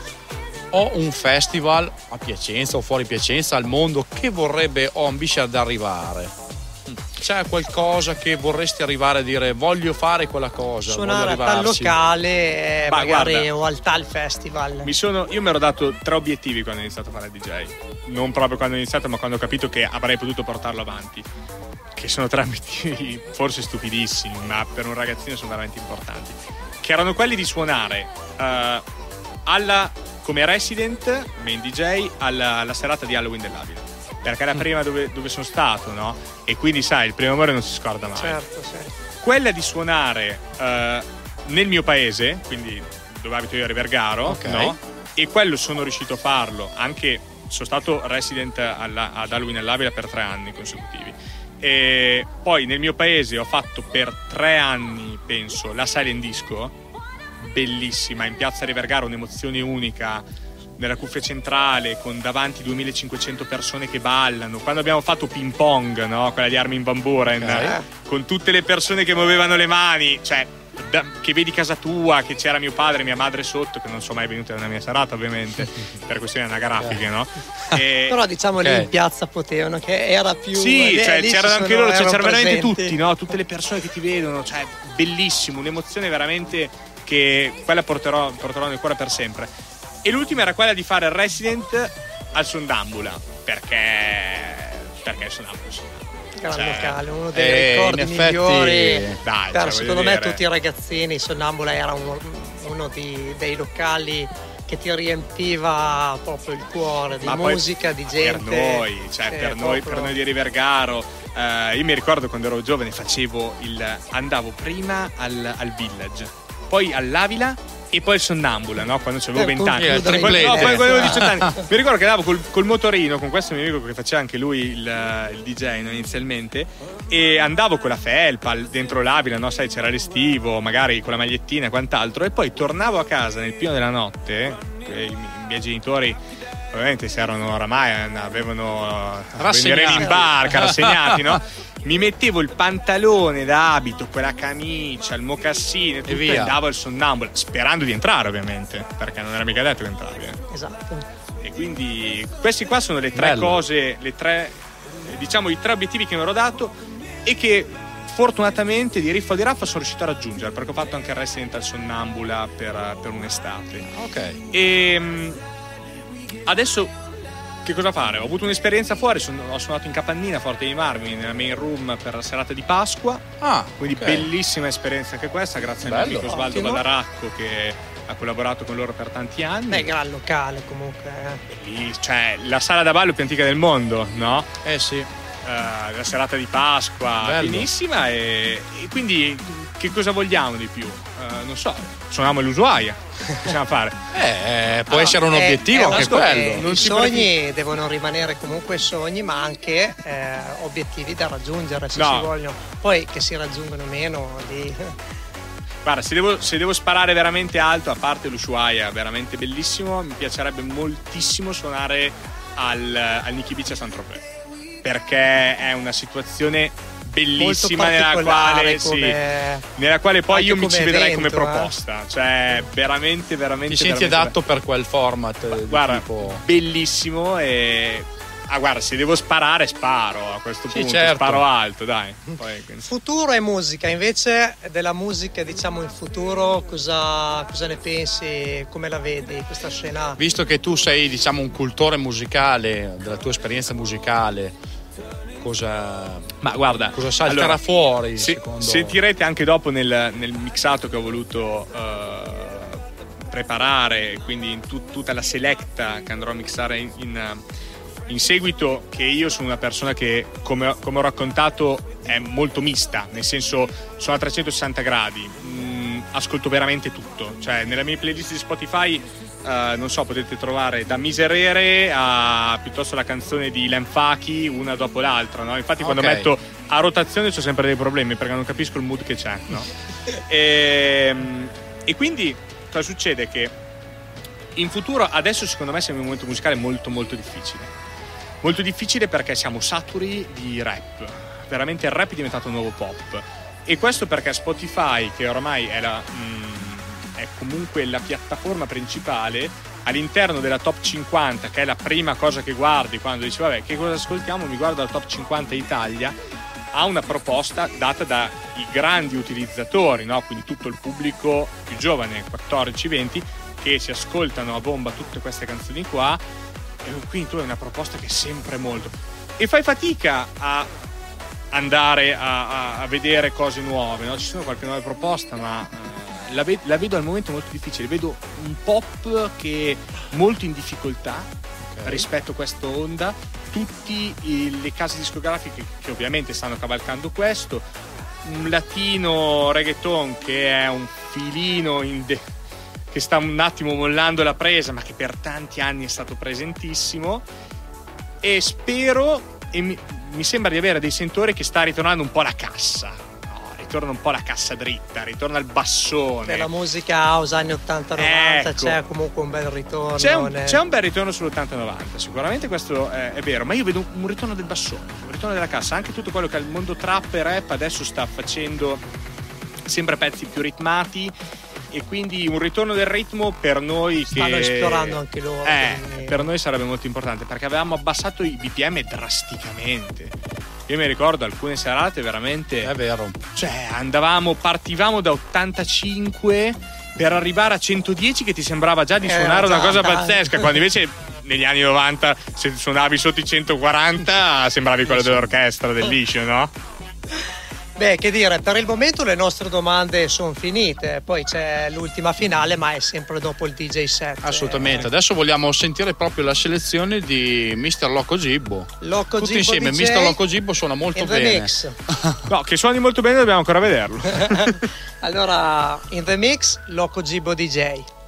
o un festival a Piacenza o fuori Piacenza al mondo che vorrebbe o ambisce ad arrivare? c'è qualcosa che vorresti arrivare a dire voglio fare quella cosa? Suonare a tal locale, Ma magari guarda, o al tal festival. Mi sono, io mi ero dato tre obiettivi quando ho iniziato a fare DJ. Non proprio quando ho iniziato, ma quando ho capito che avrei potuto portarlo avanti. Che sono tre obiettivi forse stupidissimi, ma per un ragazzino sono veramente importanti. Che erano quelli di suonare uh, alla, come resident, main DJ, alla, alla serata di Halloween dell'Avila perché la mm. prima dove, dove, sono stato, no? E quindi sai, il primo amore non si scorda mai. Certo, sì. Quella di suonare uh, nel mio paese, quindi dove abito io a Rivergaro, okay. no? E quello sono riuscito a farlo, anche sono stato resident alla, ad Halloween all'Avila per tre anni consecutivi. E poi nel mio paese ho fatto per tre anni, penso, la Silent Disco, bellissima, in piazza Rivergaro, un'emozione unica nella cuffia centrale con davanti 2500 persone che ballano. Quando abbiamo fatto ping pong, no? quella di Armin Van Buren, okay. con tutte le persone che muovevano le mani, cioè da, che vedi casa tua, che c'era mio padre e mia madre sotto, che non sono mai venuti nella mia serata ovviamente, per questioni anagrafiche, no? E... Però diciamo okay. lì in piazza potevano, che era più... Sì, cioè, c'erano anche loro, cioè, c'erano veramente tutti, no? Tutte le persone che ti vedono, cioè bellissimo, un'emozione veramente che quella porterò, porterò nel cuore per sempre. E l'ultima era quella di fare Resident al Sondambula, perché, perché il Sondambula Gran cioè, locale, uno dei eh, ricordi effetti, migliori. Dai, per, cioè, secondo me dire... tutti i ragazzini, Sonnambula era uno, uno di, dei locali che ti riempiva proprio il cuore di Ma musica, di gente. Per noi, cioè per, proprio... noi, per noi di Rivergaro. Uh, io mi ricordo quando ero giovane facevo il. andavo prima al, al village, poi all'Avila e poi il sonnambula, no? Quando avevo 20 anni. Eh, no, poi avevo 18 anni. Mi ricordo che andavo col, col, motorino con questo mio amico che faceva anche lui il, il DJ no, inizialmente. E andavo con la felpa dentro l'Avila, no? Sai, c'era l'estivo, magari con la magliettina e quant'altro. E poi tornavo a casa nel pieno della notte. I, i miei genitori ovviamente si erano oramai avevano rassegnati in barca rassegnati no? mi mettevo il pantalone da abito, quella camicia, il mocassino e tutto e, e andavo al sonnambulo, sperando di entrare ovviamente, perché non era mica detto che entravi. Eh. Esatto. E quindi questi qua sono le tre Bello. cose, le tre, diciamo i tre obiettivi che mi ero dato e che fortunatamente di Riffo di Raffa sono riuscito a raggiungere perché ho fatto anche il Resident al Sonnambula per, per un'estate. Ok. E ehm, adesso che cosa fare? Ho avuto un'esperienza fuori, sono, ho suonato in Capannina, Forte dei Marmi, nella main room per la serata di Pasqua. Ah, quindi okay. bellissima esperienza anche questa, grazie Bello, al mio amico Osvaldo Badaracco che ha collaborato con loro per tanti anni. Beh, gran locale comunque. Eh. Lì, cioè, la sala da ballo più antica del mondo, no? Eh sì. Uh, la serata di Pasqua, Bello. pienissima e, e quindi che cosa vogliamo di più? Uh, non so, suoniamo l'usuaia. Possiamo fare. Eh, può allora, essere un obiettivo è, anche quello. I sogni devono rimanere comunque sogni, ma anche eh, obiettivi da raggiungere se no. si vogliono. Poi che si raggiungono meno lì. Guarda, se devo, se devo, sparare veramente alto, a parte l'Ushuaia, veramente bellissimo, mi piacerebbe moltissimo suonare al, al Nicky Beach a Saint-Tropez. Perché è una situazione bellissima nella quale, come, sì, nella quale poi io mi ci vedrei evento, come eh. proposta. Eh? Cioè, veramente, veramente. Ti senti veramente adatto per quel format? Guarda, tipo... bellissimo e. Ah, guarda, se devo sparare, sparo a questo sì, punto. Certo. Sparo alto, dai. Poi, futuro e musica, invece della musica, diciamo in futuro, cosa, cosa, ne pensi? Come la vedi questa scena? Visto che tu sei, diciamo, un cultore musicale, della tua esperienza musicale, cosa, Ma guarda, cosa salterà allora, fuori. Se, sentirete anche dopo nel, nel, mixato che ho voluto uh, preparare, quindi in tu, tutta la selecta che andrò a mixare in, in, in, seguito, che io sono una persona che, come, come, ho raccontato, è molto mista, nel senso sono a 360 gradi, mm, ascolto veramente tutto, cioè nella mia playlist di Spotify Uh, non so, potete trovare da Miserere a piuttosto la canzone di Lenfaki una dopo l'altra, no? Infatti quando okay. metto a rotazione ho sempre dei problemi perché non capisco il mood che c'è, no? e, ehm, e quindi cosa succede? Che in futuro adesso secondo me siamo in un momento musicale molto molto difficile. Molto difficile perché siamo saturi di rap. Veramente il rap è diventato un nuovo pop. E questo perché Spotify, che ormai è la... Mm, è comunque la piattaforma principale all'interno della top 50, che è la prima cosa che guardi quando dici vabbè che cosa ascoltiamo, mi guardo la top 50 Italia, ha una proposta data dai grandi utilizzatori, no? quindi tutto il pubblico più giovane, 14-20, che si ascoltano a bomba tutte queste canzoni qua. E quindi tu hai una proposta che è sempre molto. E fai fatica a andare a, a, a vedere cose nuove, no? ci sono qualche nuova proposta, ma eh, la, ve- la, vedo al momento molto difficile. Vedo un pop che è molto in difficoltà okay. rispetto a questa onda. Tutte le case discografiche che ovviamente stanno cavalcando questo, un latino reggaeton che è un filino de- che sta un attimo mollando la presa, ma che per tanti anni è stato presentissimo. E spero, e mi, mi sembra di avere dei sentori che sta ritornando un po' la cassa. Ritorna un po' la cassa dritta, ritorna il bassone. Per la musica house anni 80-90 ecco. c'è comunque un bel ritorno. C'è un, c'è un bel ritorno sull'80-90, sicuramente questo è, è, vero, ma io vedo un ritorno del bassone, un ritorno della cassa. Anche tutto quello che il mondo trap e rap adesso sta facendo sempre pezzi più ritmati e quindi un ritorno del ritmo per noi stanno che... esplorando anche loro eh, quindi... per noi sarebbe molto importante perché avevamo abbassato i BPM drasticamente io mi ricordo alcune serate veramente è vero. Cioè andavamo partivamo da 85 per arrivare a 110 che ti sembrava già di eh, suonare una cosa pazzesca quando invece negli anni 90 se suonavi sotto i 140 sembravi quello dell'orchestra del liscio no? Beh, che dire, per il momento le nostre domande sono finite, poi c'è l'ultima finale, ma è sempre dopo il DJ set. Assolutamente, adesso vogliamo sentire proprio la selezione di Mr. Loco Gibbo. Loco Tutti Gibbo insieme, DJ Mr. Loco Gibbo suona molto bene. Mix. no, che suoni molto bene, dobbiamo ancora vederlo. allora, in the mix, Loco Gibbo DJ.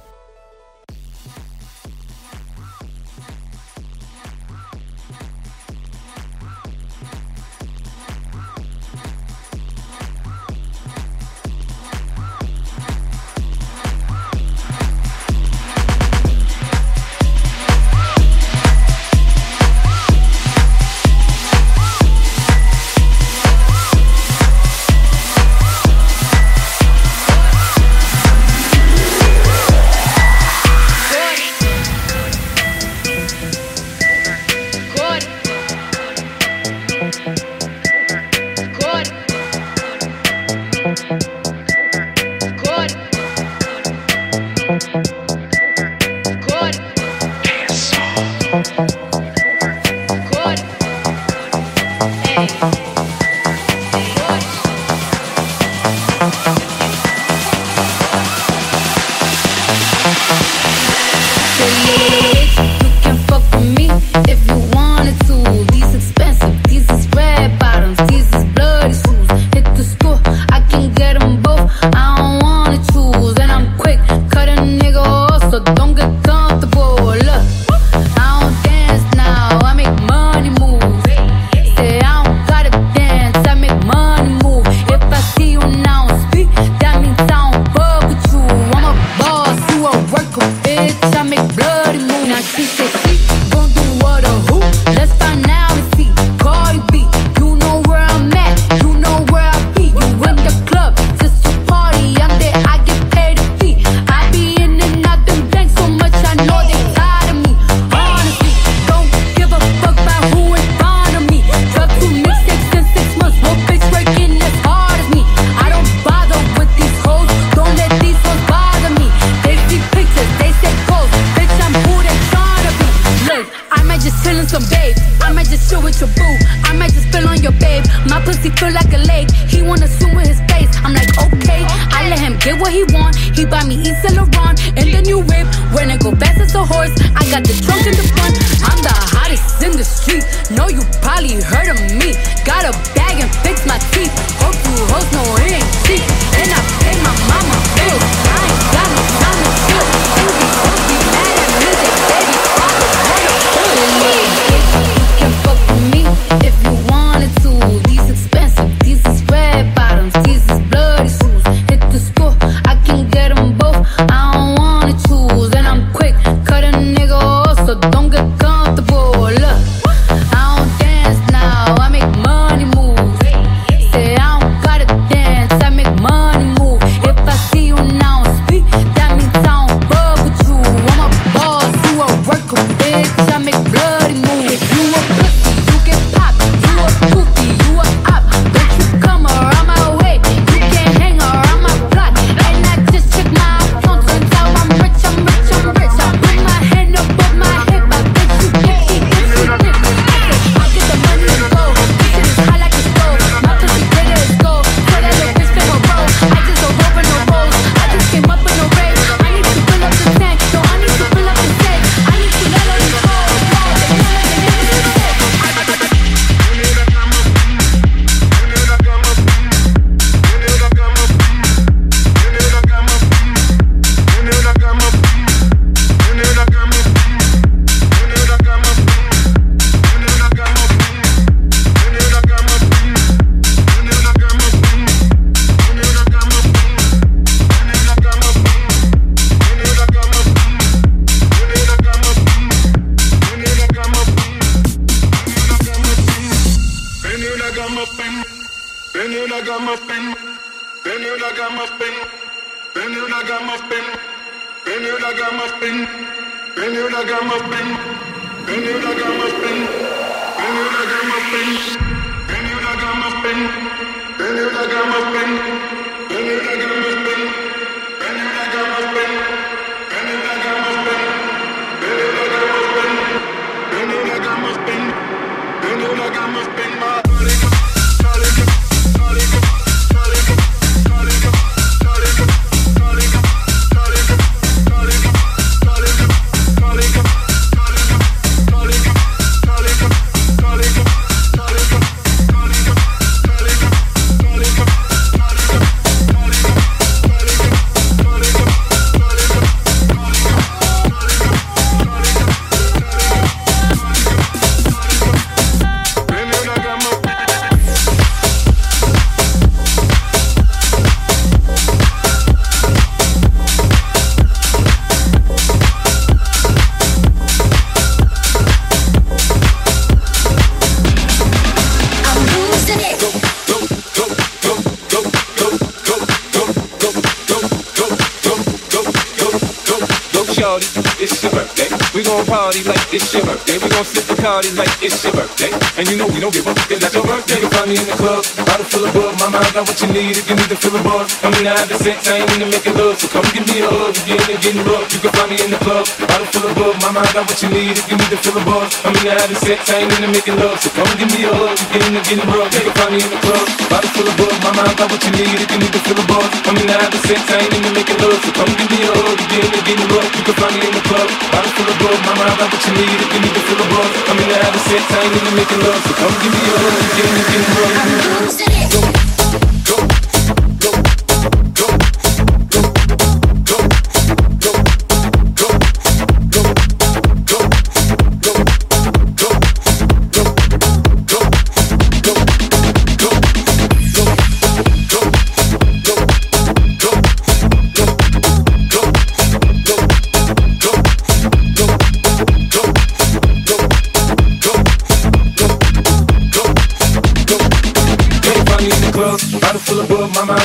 Need if you need to fill a buzz. I mean, I have the sex, I ain't into making love. So come give me a hug, you're into getting rough. You can find me in the club, bottle full of bug. My mind got what you need if you need to fill a buzz. I mean, I have the sex, I ain't into making love. So come give me a hug, you're into getting rough. You can find me in the club, bottle full of bug. My mind got what you need if you need to fill a buzz. I mean, I have the sex, I ain't into making love. So come give me a hug, you're into getting rough. You can find me in the club, bottle full of bug. My mind got what you need if you need to fill a buzz. I mean, I have the sex, I ain't into making love. So come give me a hug, you're into getting rough.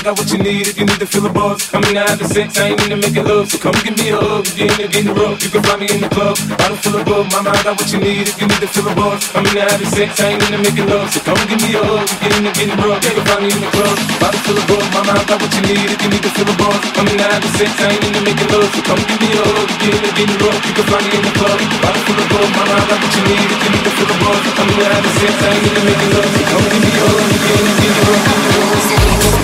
Got what you need if you need to feel a buzz. I mean, I have the sex, I ain't into making love. So come give me a hug if you're into getting rough. You can find me in the club, bottle full of bug. My mind got what you need if you need to feel a buzz. I mean, I have the sex, I ain't into making love. So come give me a hug if you're into getting rough. You can find me in the club, bottle full of bug. My mind got what you need if you need to feel a buzz. I mean, I have the sex, I ain't into making love. So come give me a hug if you're into getting rough. You can find me in the club, bottle full of bug. My mind got what you need if you need to feel a buzz. I mean, I have the sex, I ain't into making love. So come give me a hug if you're into getting rough.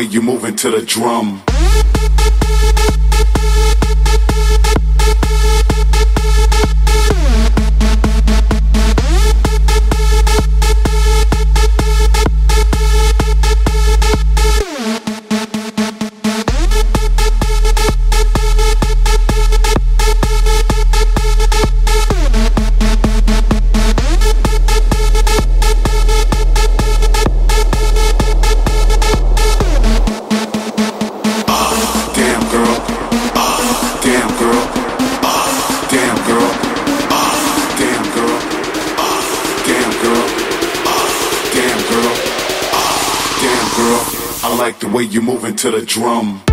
Way you moving to the drum. To the drum.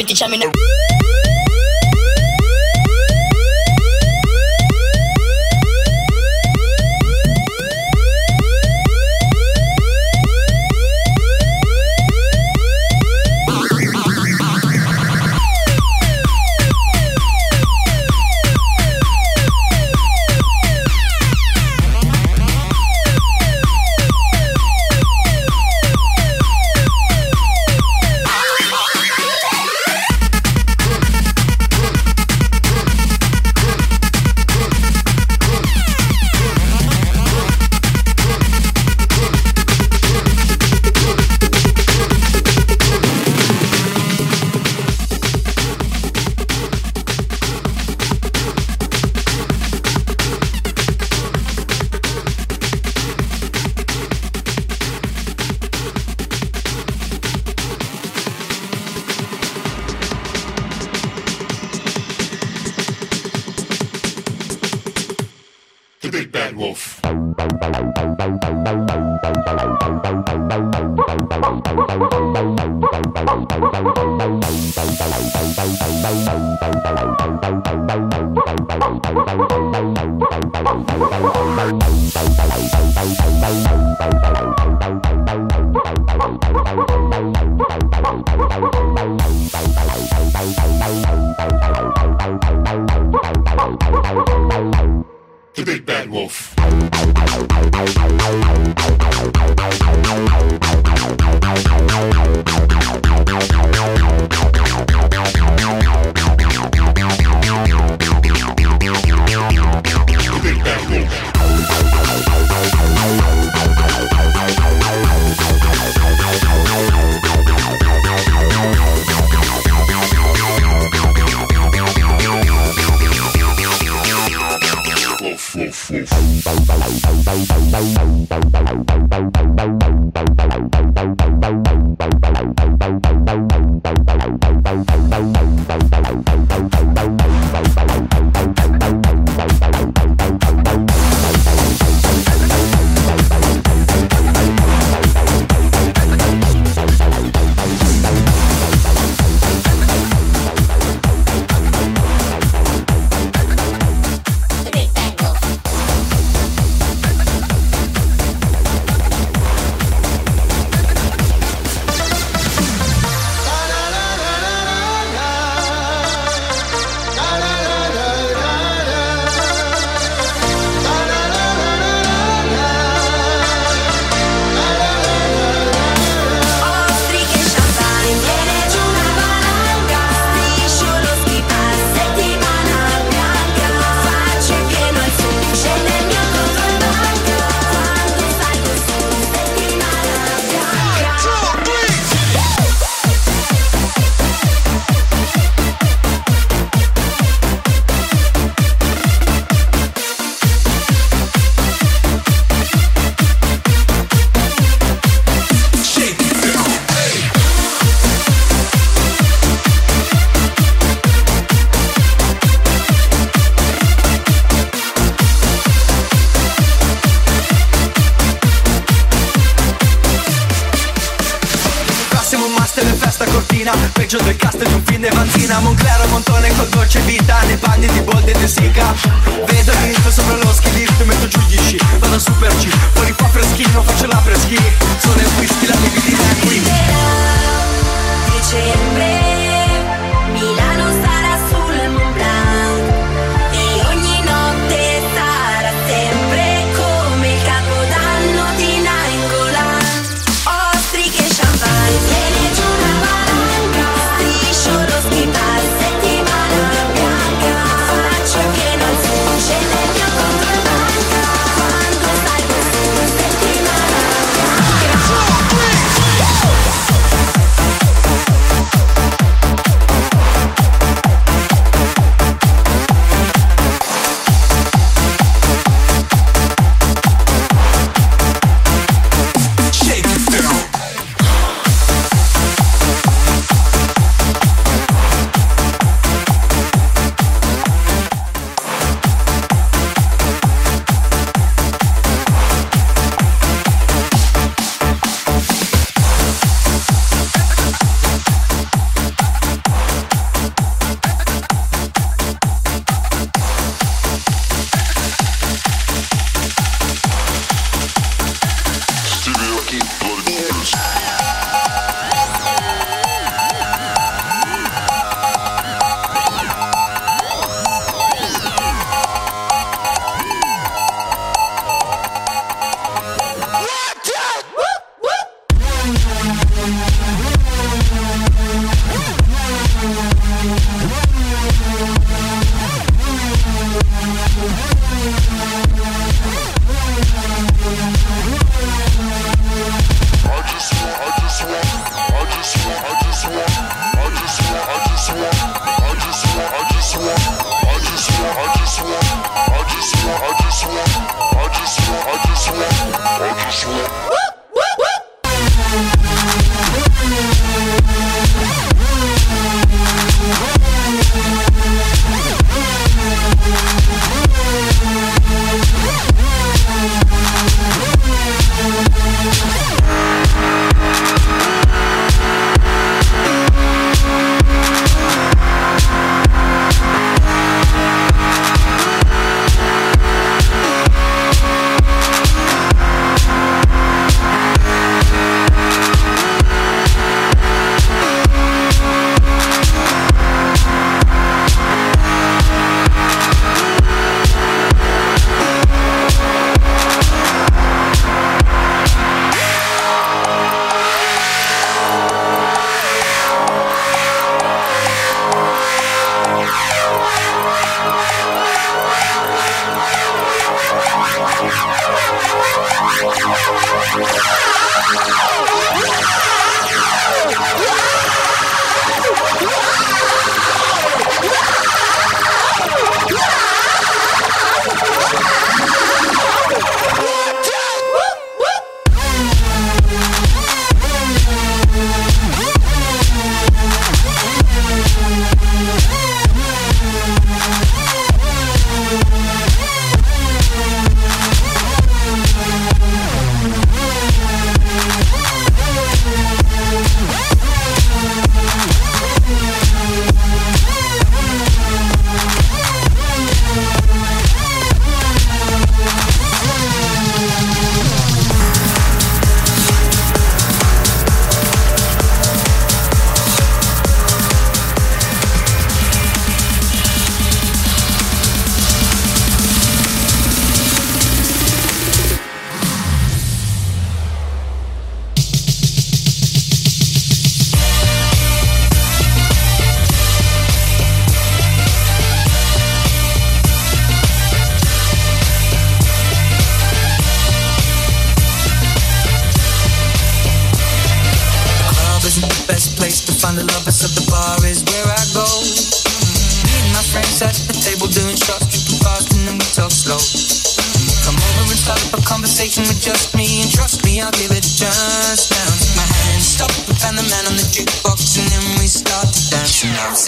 with the jamming. Latina Peggio del cast di un film di Vanzina. Monclero, Montone con dolce vita Nei panni di Bolde e di Sica. Vedo l'info sopra lo ski lift Metto giù gli sci, vado super G Fuori qua freschi, non faccio la freschi Sono il whisky, la bibita qui. Dicembre.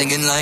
singing like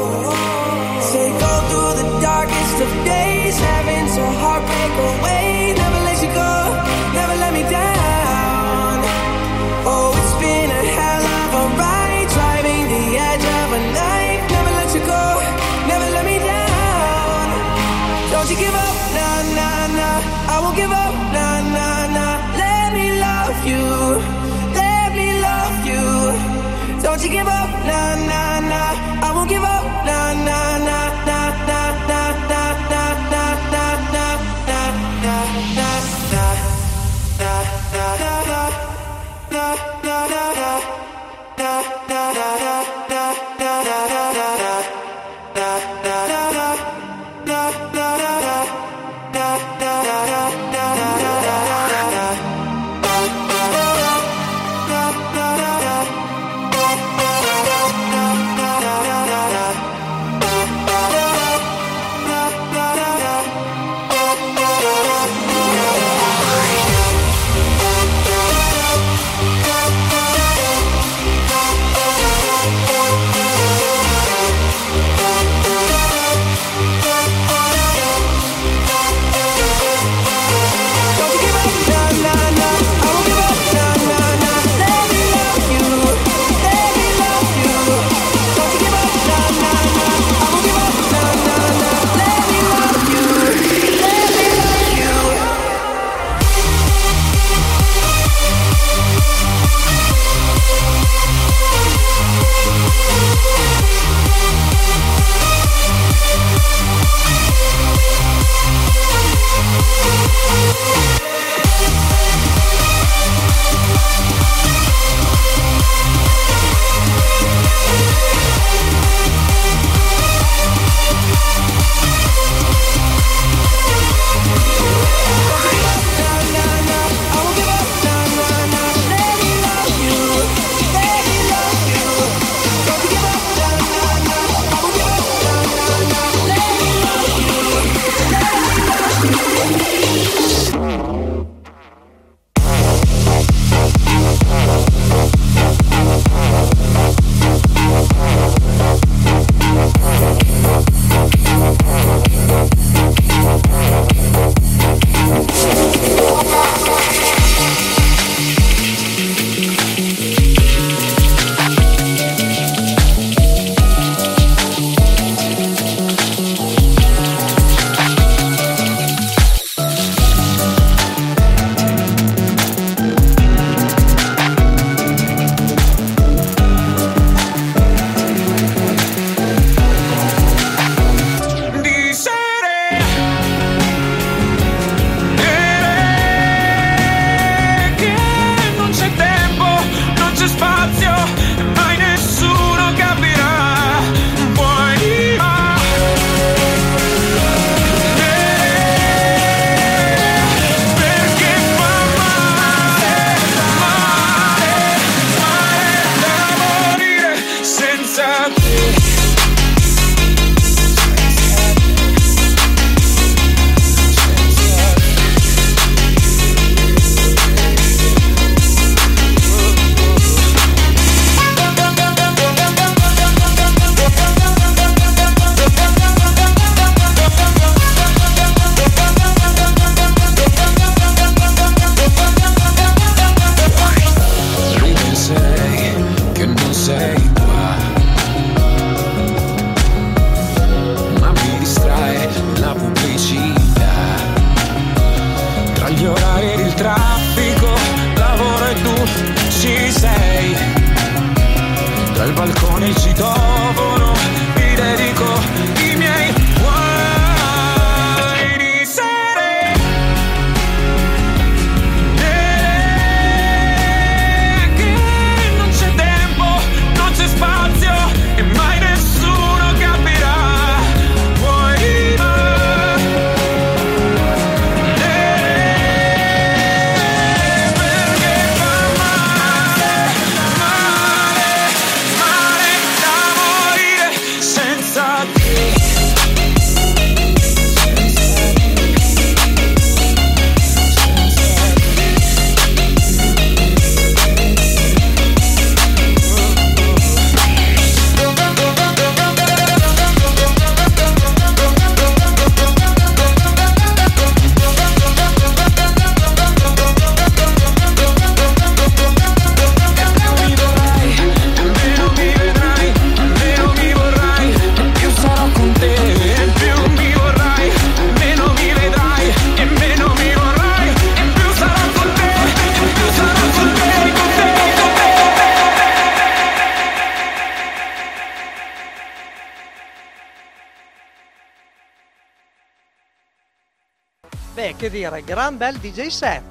Gran bel DJ set.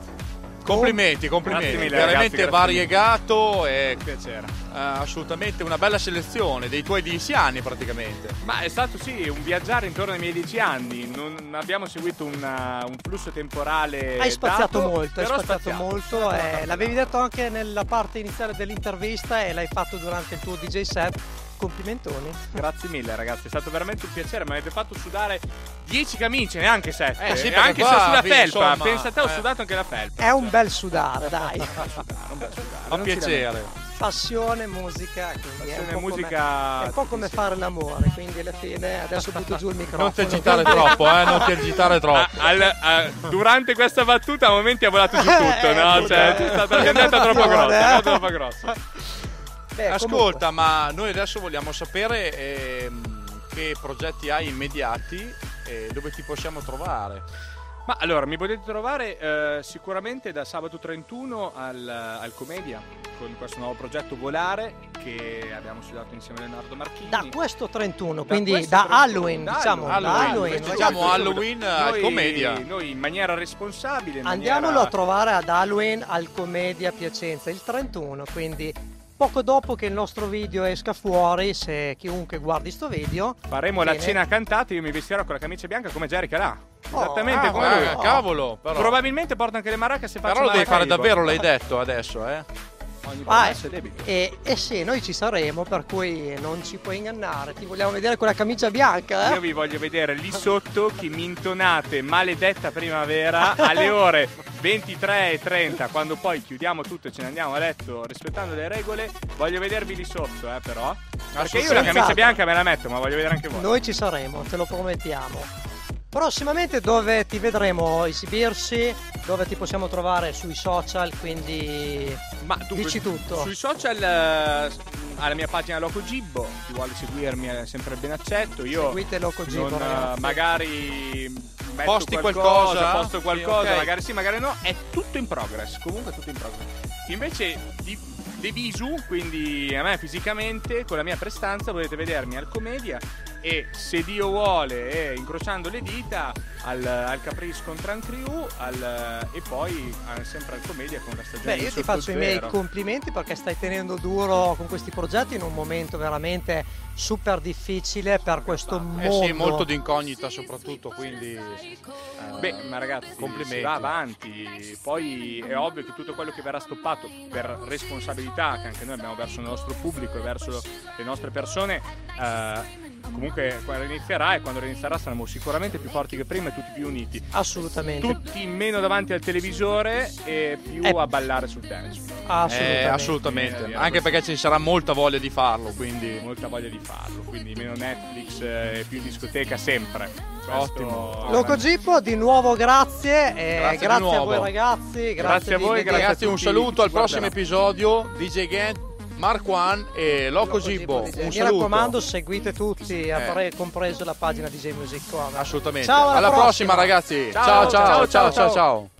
Complimenti, complimenti. Mille, Veramente ragazzi, variegato e piacere. eh, assolutamente una bella selezione dei tuoi dieci anni praticamente. Ma è stato sì un viaggiare intorno ai miei dieci anni, non abbiamo seguito una- un flusso temporale. Hai spaziato dato, molto, hai spaziato spaziato. molto. eh, l'avevi detto anche nella parte iniziale dell'intervista e l'hai fatto durante il tuo DJ set. Complimentoni. Grazie mille ragazzi, è stato veramente un piacere, mi avete fatto sudare 10 camicie, neanche 7. Eh, sì, E perché anche qua, se sulla felpa, insomma, pensa a te, ho eh. sudato anche la felpa. È un bel sudare, dai. Fa piacere. Passione, musica. Quindi è, un Passione, musica, come, è un po' come fare l'amore. Quindi alla fine adesso butto giù il microfono. Non ti agitare troppo, eh, non ti agitare troppo. Ah, al- ah, durante questa battuta a momenti ha volato giù tutto, Eh, no? Cioè, eh. è stata vendetta troppo grossa, eh. troppo grossa. Beh, Ascolta, ma noi adesso vogliamo sapere ehm, che progetti hai immediati e dove ti possiamo trovare. Ma allora, mi potete trovare eh, sicuramente da sabato 31 al, al Comedia con questo nuovo progetto Volare che abbiamo studiato insieme a Leonardo Marchini. Da questo 31, Da quindi questo da 31, Halloween, da diciamo, da Halloween, Halloween, ragazzi, Halloween al Commedia. Noi in maniera responsabile, in Andiamolo maniera- a trovare ad Halloween al Commedia Piacenza il 31, quindi poco dopo che il nostro video esca fuori, se chiunque guardi sto video, Faremo la Bene. cena cantata, io mi vestirò con la camicia bianca come Jerry Calà. Oh, Esattamente Ah, come lui. guarda, cavolo, però. Probabilmente porta anche le maracas se faccio Però lo devi fare davvero, l'hai detto adesso, eh. Ogni Ah, promessa è debito. e, e sì, noi ci saremo, per cui non ci puoi ingannare, ti vogliamo vedere con la camicia bianca, Io eh? vi voglio vedere lì sotto che mi intonate maledetta primavera alle ore 23.30 quando poi chiudiamo tutto e ce ne andiamo a letto rispettando le regole. Voglio vedervi lì sotto, eh, però. Perché io la camicia Senz'altro. bianca me la metto, ma voglio vedere anche voi. Noi ci saremo, te lo promettiamo. Prossimamente dove ti vedremo esibirsi, dove ti possiamo trovare sui social, quindi Ma tu dici tutto. Sui social eh, alla mia pagina Loco Gibbo, chi vuole seguirmi è sempre ben accetto. Io Seguite Loco Gibbo, non, eh, magari metto Posti qualcosa, qualcosa? posto Sì, qualcosa, ok. magari sì, magari no, è tutto in progress, comunque è tutto in progress. Invece di, di visu, quindi a me fisicamente, con la mia prestanza, potete vedermi al Commedia e se Dio vuole e incrociando le dita al, al Caprice con Tran Crew al- e poi eh, sempre al Commedia con la stagione Beh, io ti faccio i miei zero. complimenti perché stai tenendo duro con questi progetti in un momento veramente super difficile per questo Eh mondo. sì, molto di incognita soprattutto, quindi... eh, Beh, ma ragazzi, Complimenti. si va avanti. Poi è ovvio che tutto quello che verrà stoppato per responsabilità che anche noi abbiamo verso il nostro pubblico e verso le nostre persone, eh, comunque quando inizierà e quando inizierà saremo sicuramente più forti che prima e tutti più uniti. Assolutamente. Tutti meno davanti al televisore e più Eh. a ballare sul dance. Assolutamente. eh, assolutamente. Anche perché ci sarà molta voglia di farlo, quindi... Molta voglia di farlo, quindi meno Netflix e più discoteca sempre. Questo- Ottimo. Loco Gippo, di nuovo grazie, e Grazie grazie, a nuovo. voi ragazzi, grazie, Grazie a voi, grazie a Ragazzi, un saluto al prossimo guarderà. episodio. DJ Gant, Mark One e Loco Gibbo. Un Mi saluto. raccomando, seguite tutti, Eh. compreso la pagina DJ Music Corner. Assolutamente. Ciao, alla alla prossima, prossima. ragazzi. Ciao, ciao, ciao, ciao, ciao. ciao. ciao.